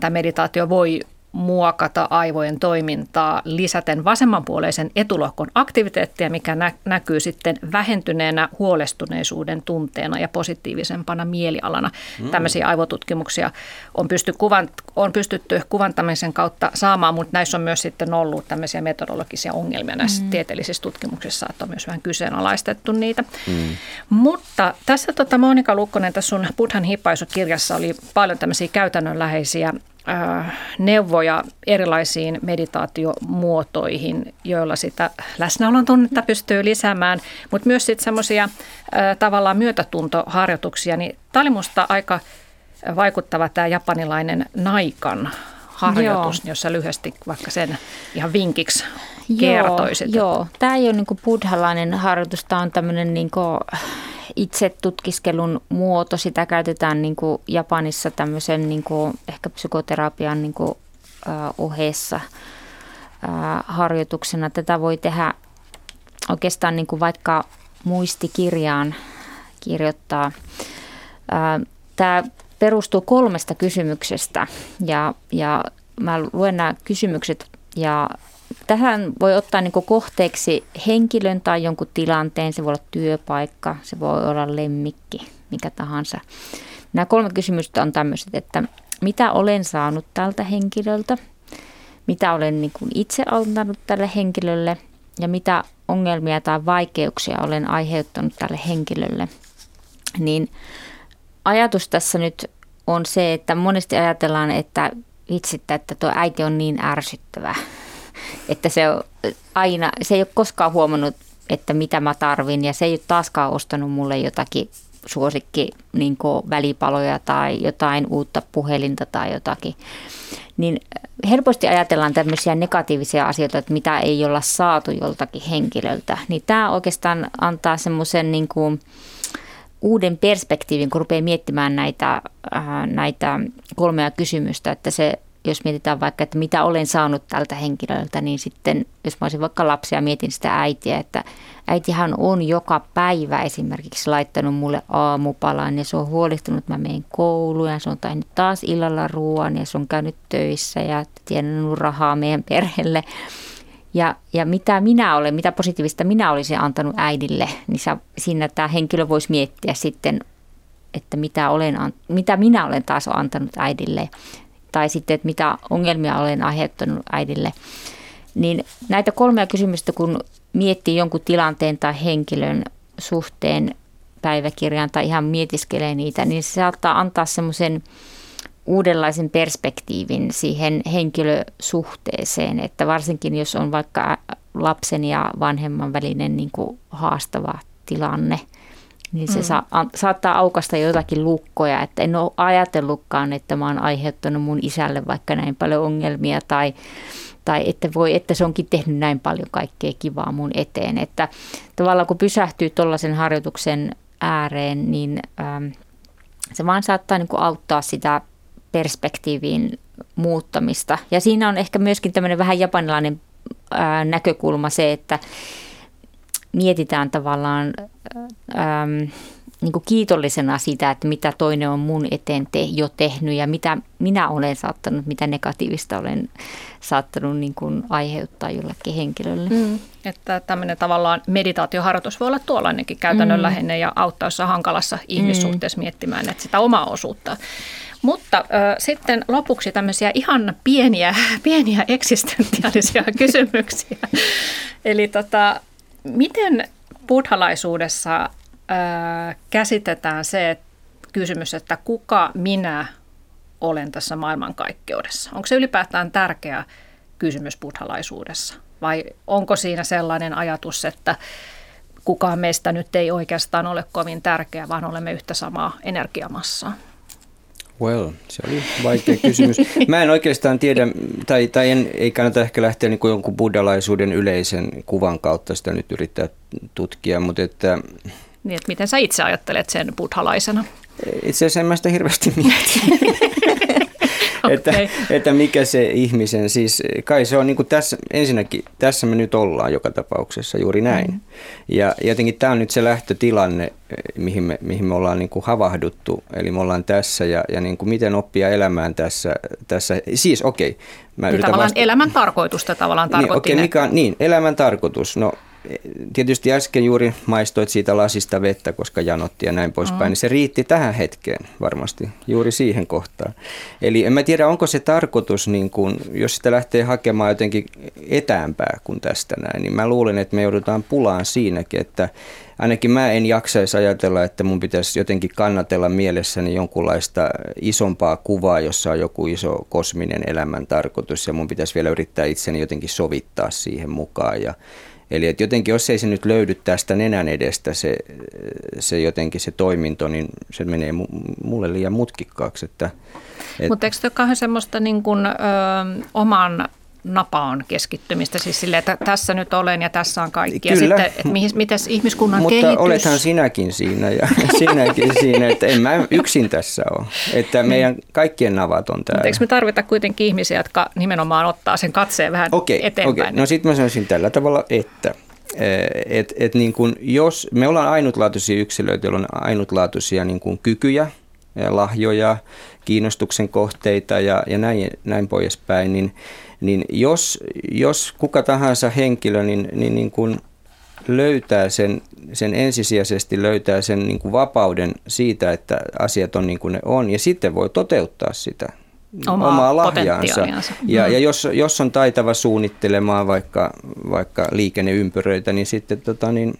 A: tämä meditaatio voi muokata aivojen toimintaa lisäten vasemmanpuoleisen etulohkon aktiviteettia, mikä nä- näkyy sitten vähentyneenä huolestuneisuuden tunteena ja positiivisempana mielialana. Mm. Tämmöisiä aivotutkimuksia on, pysty kuvan, on pystytty kuvantamisen kautta saamaan, mutta näissä on myös sitten ollut tämmöisiä metodologisia ongelmia näissä mm. tieteellisissä tutkimuksissa, että on myös vähän kyseenalaistettu niitä. Mm. Mutta tässä tota, Monika Lukkonen, tässä sun Buddhan hippaisukirjassa oli paljon tämmöisiä käytännönläheisiä Äh, neuvoja erilaisiin meditaatiomuotoihin, joilla sitä läsnäolon tunnetta pystyy lisäämään, mutta myös sitten semmoisia tavallaan myötätuntoharjoituksia. Niin tämä oli minusta aika vaikuttava tämä japanilainen naikan harjoitus, Joo. jossa lyhyesti vaikka sen ihan vinkiksi kertoisit.
B: Joo, joo. tämä ei ole niin buddhalainen harjoitus, tämä on tämmöinen niin itse tutkiskelun muoto. Sitä käytetään niin Japanissa tämmöisen niin kuin ehkä psykoterapian niin kuin, äh, ohessa äh, harjoituksena. Tätä voi tehdä oikeastaan niin kuin vaikka muistikirjaan kirjoittaa. Äh, tämä perustuu kolmesta kysymyksestä ja, ja mä luen nämä kysymykset ja Tähän voi ottaa niin kohteeksi henkilön tai jonkun tilanteen. Se voi olla työpaikka, se voi olla lemmikki, mikä tahansa. Nämä kolme kysymystä on tämmöiset, että mitä olen saanut tältä henkilöltä, mitä olen niin kuin itse antanut tälle henkilölle ja mitä ongelmia tai vaikeuksia olen aiheuttanut tälle henkilölle. Niin ajatus tässä nyt on se, että monesti ajatellaan, että vitsittä, että tuo äiti on niin ärsyttävä, että se, on aina, se ei ole koskaan huomannut, että mitä mä tarvin ja se ei ole taaskaan ostanut mulle jotakin suosikki niin välipaloja tai jotain uutta puhelinta tai jotakin. Niin helposti ajatellaan tämmöisiä negatiivisia asioita, että mitä ei olla saatu joltakin henkilöltä. Niin tämä oikeastaan antaa semmoisen niin kuin, uuden perspektiivin, kun rupeaa miettimään näitä, äh, näitä kolmea kysymystä, että se jos mietitään vaikka, että mitä olen saanut tältä henkilöltä, niin sitten jos mä olisin vaikka lapsia, mietin sitä äitiä, että äitihän on joka päivä esimerkiksi laittanut mulle aamupalan ja se on huolehtunut, mä menen kouluun ja se on tehnyt taas illalla ruoan ja se on käynyt töissä ja tienannut rahaa meidän perheelle. Ja, ja mitä minä olen, mitä positiivista minä olisin antanut äidille, niin sä, siinä tämä henkilö voisi miettiä sitten, että mitä, olen, mitä minä olen taas antanut äidille tai sitten, että mitä ongelmia olen aiheuttanut äidille. Niin näitä kolmea kysymystä, kun miettii jonkun tilanteen tai henkilön suhteen päiväkirjaan tai ihan mietiskelee niitä, niin se saattaa antaa semmoisen uudenlaisen perspektiivin siihen henkilösuhteeseen, että varsinkin jos on vaikka lapsen ja vanhemman välinen niin kuin haastava tilanne – niin se mm. sa- saattaa aukasta jotakin lukkoja, että en ole ajatellutkaan, että mä oon aiheuttanut mun isälle vaikka näin paljon ongelmia tai, tai että voi, että se onkin tehnyt näin paljon kaikkea kivaa mun eteen. Että tavallaan kun pysähtyy tuollaisen harjoituksen ääreen, niin ähm, se vaan saattaa niin kuin auttaa sitä perspektiivin muuttamista. Ja siinä on ehkä myöskin tämmöinen vähän japanilainen ää, näkökulma se, että mietitään tavallaan ähm, niin kuin kiitollisena sitä, että mitä toinen on mun eteen te, jo tehnyt ja mitä minä olen saattanut, mitä negatiivista olen saattanut niin kuin aiheuttaa jollekin henkilölle. Mm.
A: Että tämmöinen tavallaan meditaatioharjoitus voi olla tuollainenkin käytännönläheinen mm. ja auttaa jossain hankalassa ihmissuhteessa mm. miettimään että sitä omaa osuutta. Mutta äh, sitten lopuksi tämmöisiä ihan pieniä, pieniä eksistentiaalisia kysymyksiä. Eli tota, miten buddhalaisuudessa äh, käsitetään se että kysymys, että kuka minä olen tässä maailmankaikkeudessa? Onko se ylipäätään tärkeä kysymys buddhalaisuudessa? Vai onko siinä sellainen ajatus, että kukaan meistä nyt ei oikeastaan ole kovin tärkeä, vaan olemme yhtä samaa energiamassaa?
C: Well, se oli vaikea kysymys. Mä en oikeastaan tiedä, tai, tai en, ei kannata ehkä lähteä niin kuin jonkun buddhalaisuuden yleisen kuvan kautta sitä nyt yrittää tutkia, mutta että...
A: Niin, että miten sä itse ajattelet sen buddhalaisena?
C: Itse asiassa en mä sitä hirveästi miettiä. että, että mikä se ihmisen, siis kai se on niin kuin tässä, ensinnäkin tässä me nyt ollaan joka tapauksessa juuri näin. Mm. Ja jotenkin tämä on nyt se lähtötilanne, mihin me, mihin me ollaan niin kuin havahduttu, eli me ollaan tässä ja, ja niin kuin miten oppia elämään tässä. tässä. Siis okei. Okay,
A: mä niin tavallaan vasta- elämän tarkoitusta tavallaan tarkoitin.
C: Niin, okay, mikä on, niin, elämän tarkoitus. No tietysti äsken juuri maistoit siitä lasista vettä, koska janotti ja näin poispäin, mm. niin se riitti tähän hetkeen varmasti, juuri siihen kohtaan. Eli en mä tiedä, onko se tarkoitus, niin kun, jos sitä lähtee hakemaan jotenkin etäämpää kuin tästä näin, niin mä luulen, että me joudutaan pulaan siinäkin, että ainakin mä en jaksaisi ajatella, että mun pitäisi jotenkin kannatella mielessäni jonkunlaista isompaa kuvaa, jossa on joku iso kosminen elämän tarkoitus ja mun pitäisi vielä yrittää itseni jotenkin sovittaa siihen mukaan ja Eli että jotenkin, jos ei se nyt löydy tästä nenän edestä se, se jotenkin se toiminto, niin se menee mulle liian mutkikkaaksi. Että,
A: et... Mutta eikö se ole semmoista niin kuin, ö, oman napaan keskittymistä, siis sille, että tässä nyt olen ja tässä on kaikki. Kyllä. Ja sitten, että mihin, miten ihmiskunnan
C: Mutta
A: kehitys...
C: olethan sinäkin siinä ja sinäkin siinä, että en mä yksin tässä ole. Että meidän kaikkien navat on täällä. Mutta
A: eikö me tarvita kuitenkin ihmisiä, jotka nimenomaan ottaa sen katseen vähän okay, eteenpäin?
C: Okay. No sitten mä sanoisin tällä tavalla, että eh, et, et niin kun jos me ollaan ainutlaatuisia yksilöitä, joilla on ainutlaatuisia niin kun kykyjä, ja lahjoja, kiinnostuksen kohteita ja, ja näin, näin poispäin, niin niin jos, jos kuka tahansa henkilö niin, niin, niin kuin löytää sen, sen ensisijaisesti löytää sen niin kuin vapauden siitä, että asiat on niin kuin ne on ja sitten voi toteuttaa sitä
A: omaa, omaa lahjaansa.
C: Ja, mm. ja jos, jos on taitava suunnittelemaan vaikka, vaikka liikenneympyröitä, niin sitten tota, niin,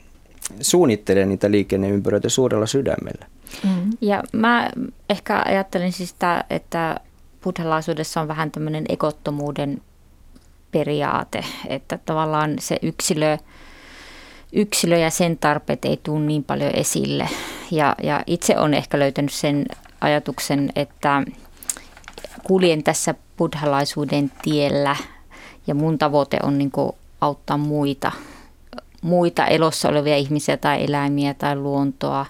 C: suunnittelee niitä liikenneympyröitä suurella sydämellä.
B: Mm. Ja mä ehkä ajattelen siis sitä, että buddhalaisuudessa on vähän tämmöinen ekottomuuden periaate, että tavallaan se yksilö, yksilö ja sen tarpeet ei tule niin paljon esille. Ja, ja itse olen ehkä löytänyt sen ajatuksen, että kuljen tässä buddhalaisuuden tiellä ja mun tavoite on niin auttaa muita, muita elossa olevia ihmisiä tai eläimiä tai luontoa,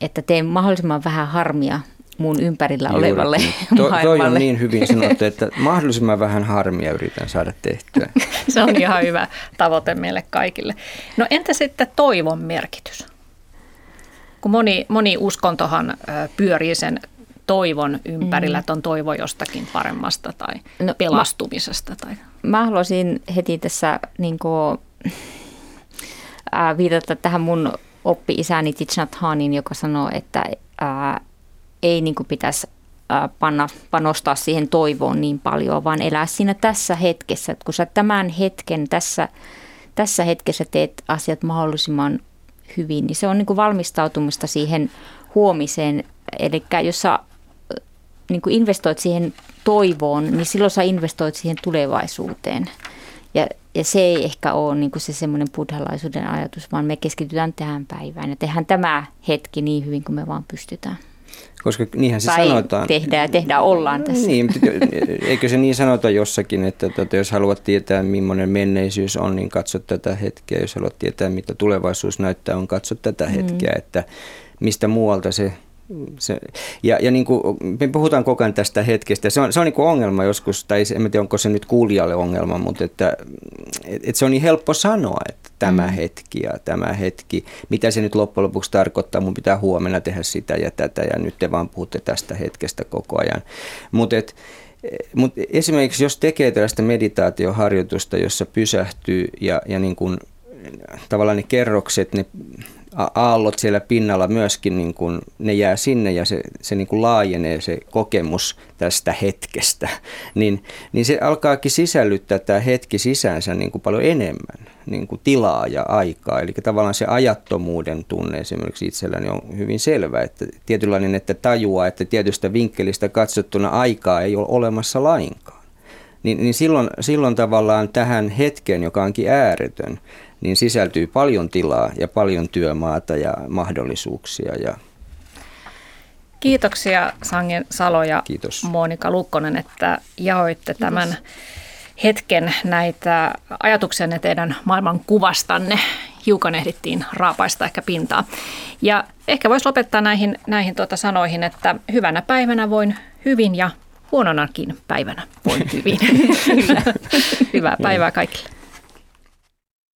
B: että teen mahdollisimman vähän harmia mun ympärillä Juuri. olevalle to,
C: Toi on niin hyvin sanottu, että mahdollisimman vähän harmia yritän saada tehtyä.
A: Se on ihan hyvä tavoite meille kaikille. No entä sitten toivon merkitys? Kun moni, moni uskontohan pyörii sen toivon ympärillä, mm. että on toivo jostakin paremmasta tai no, pelastumisesta. Tai...
B: Mä haluaisin heti tässä niin kuin, äh, viitata tähän mun oppi-isäni Tichnat Hanin, joka sanoo, että äh, ei niin kuin pitäisi panna, panostaa siihen toivoon niin paljon, vaan elää siinä tässä hetkessä. Että kun sä tämän hetken tässä, tässä hetkessä teet asiat mahdollisimman hyvin, niin se on niin kuin valmistautumista siihen huomiseen. Eli jos sä niin kuin investoit siihen toivoon, niin silloin sä investoit siihen tulevaisuuteen. Ja, ja se ei ehkä ole niin kuin se semmoinen buddhalaisuuden ajatus, vaan me keskitytään tähän päivään ja tehdään tämä hetki niin hyvin kuin me vaan pystytään.
C: Koska niinhän se tai sanotaan.
B: tehdään, tehdään ollaan tässä.
C: Niin, eikö se niin sanota jossakin, että tuota, jos haluat tietää, millainen menneisyys on, niin katso tätä hetkeä. Jos haluat tietää, mitä tulevaisuus näyttää, on katso tätä mm. hetkeä, että mistä muualta se se, ja, ja niin kuin, me puhutaan koko ajan tästä hetkestä. Se on, se on niin kuin ongelma joskus, tai en tiedä onko se nyt kuulijalle ongelma, mutta että, että se on niin helppo sanoa, että tämä mm. hetki ja tämä hetki, mitä se nyt loppujen lopuksi tarkoittaa, mun pitää huomenna tehdä sitä ja tätä ja nyt te vaan puhutte tästä hetkestä koko ajan. Mutta mutta esimerkiksi jos tekee tällaista meditaatioharjoitusta, jossa pysähtyy ja, ja niin kuin, tavallaan ne kerrokset, ne aallot siellä pinnalla myöskin, niin kuin, ne jää sinne ja se, se niin kuin laajenee se kokemus tästä hetkestä, niin, niin se alkaakin sisällyttää tämä hetki sisäänsä niin kuin paljon enemmän niin kuin tilaa ja aikaa. Eli tavallaan se ajattomuuden tunne esimerkiksi itselläni on hyvin selvä, että tietynlainen, että tajuaa, että tietystä vinkkelistä katsottuna aikaa ei ole olemassa lainkaan. Niin, niin silloin, silloin tavallaan tähän hetkeen, joka onkin ääretön, niin sisältyy paljon tilaa ja paljon työmaata ja mahdollisuuksia. Ja
A: Kiitoksia Sangen Salo ja Kiitos. Monika Lukkonen, että jaoitte Kiitos. tämän hetken näitä ajatuksia teidän maailman kuvastanne. Hiukan ehdittiin raapaista ehkä pintaa. Ja ehkä voisi lopettaa näihin, näihin tuota sanoihin, että hyvänä päivänä voin hyvin ja huononakin päivänä voin hyvin. Hyvää päivää kaikille.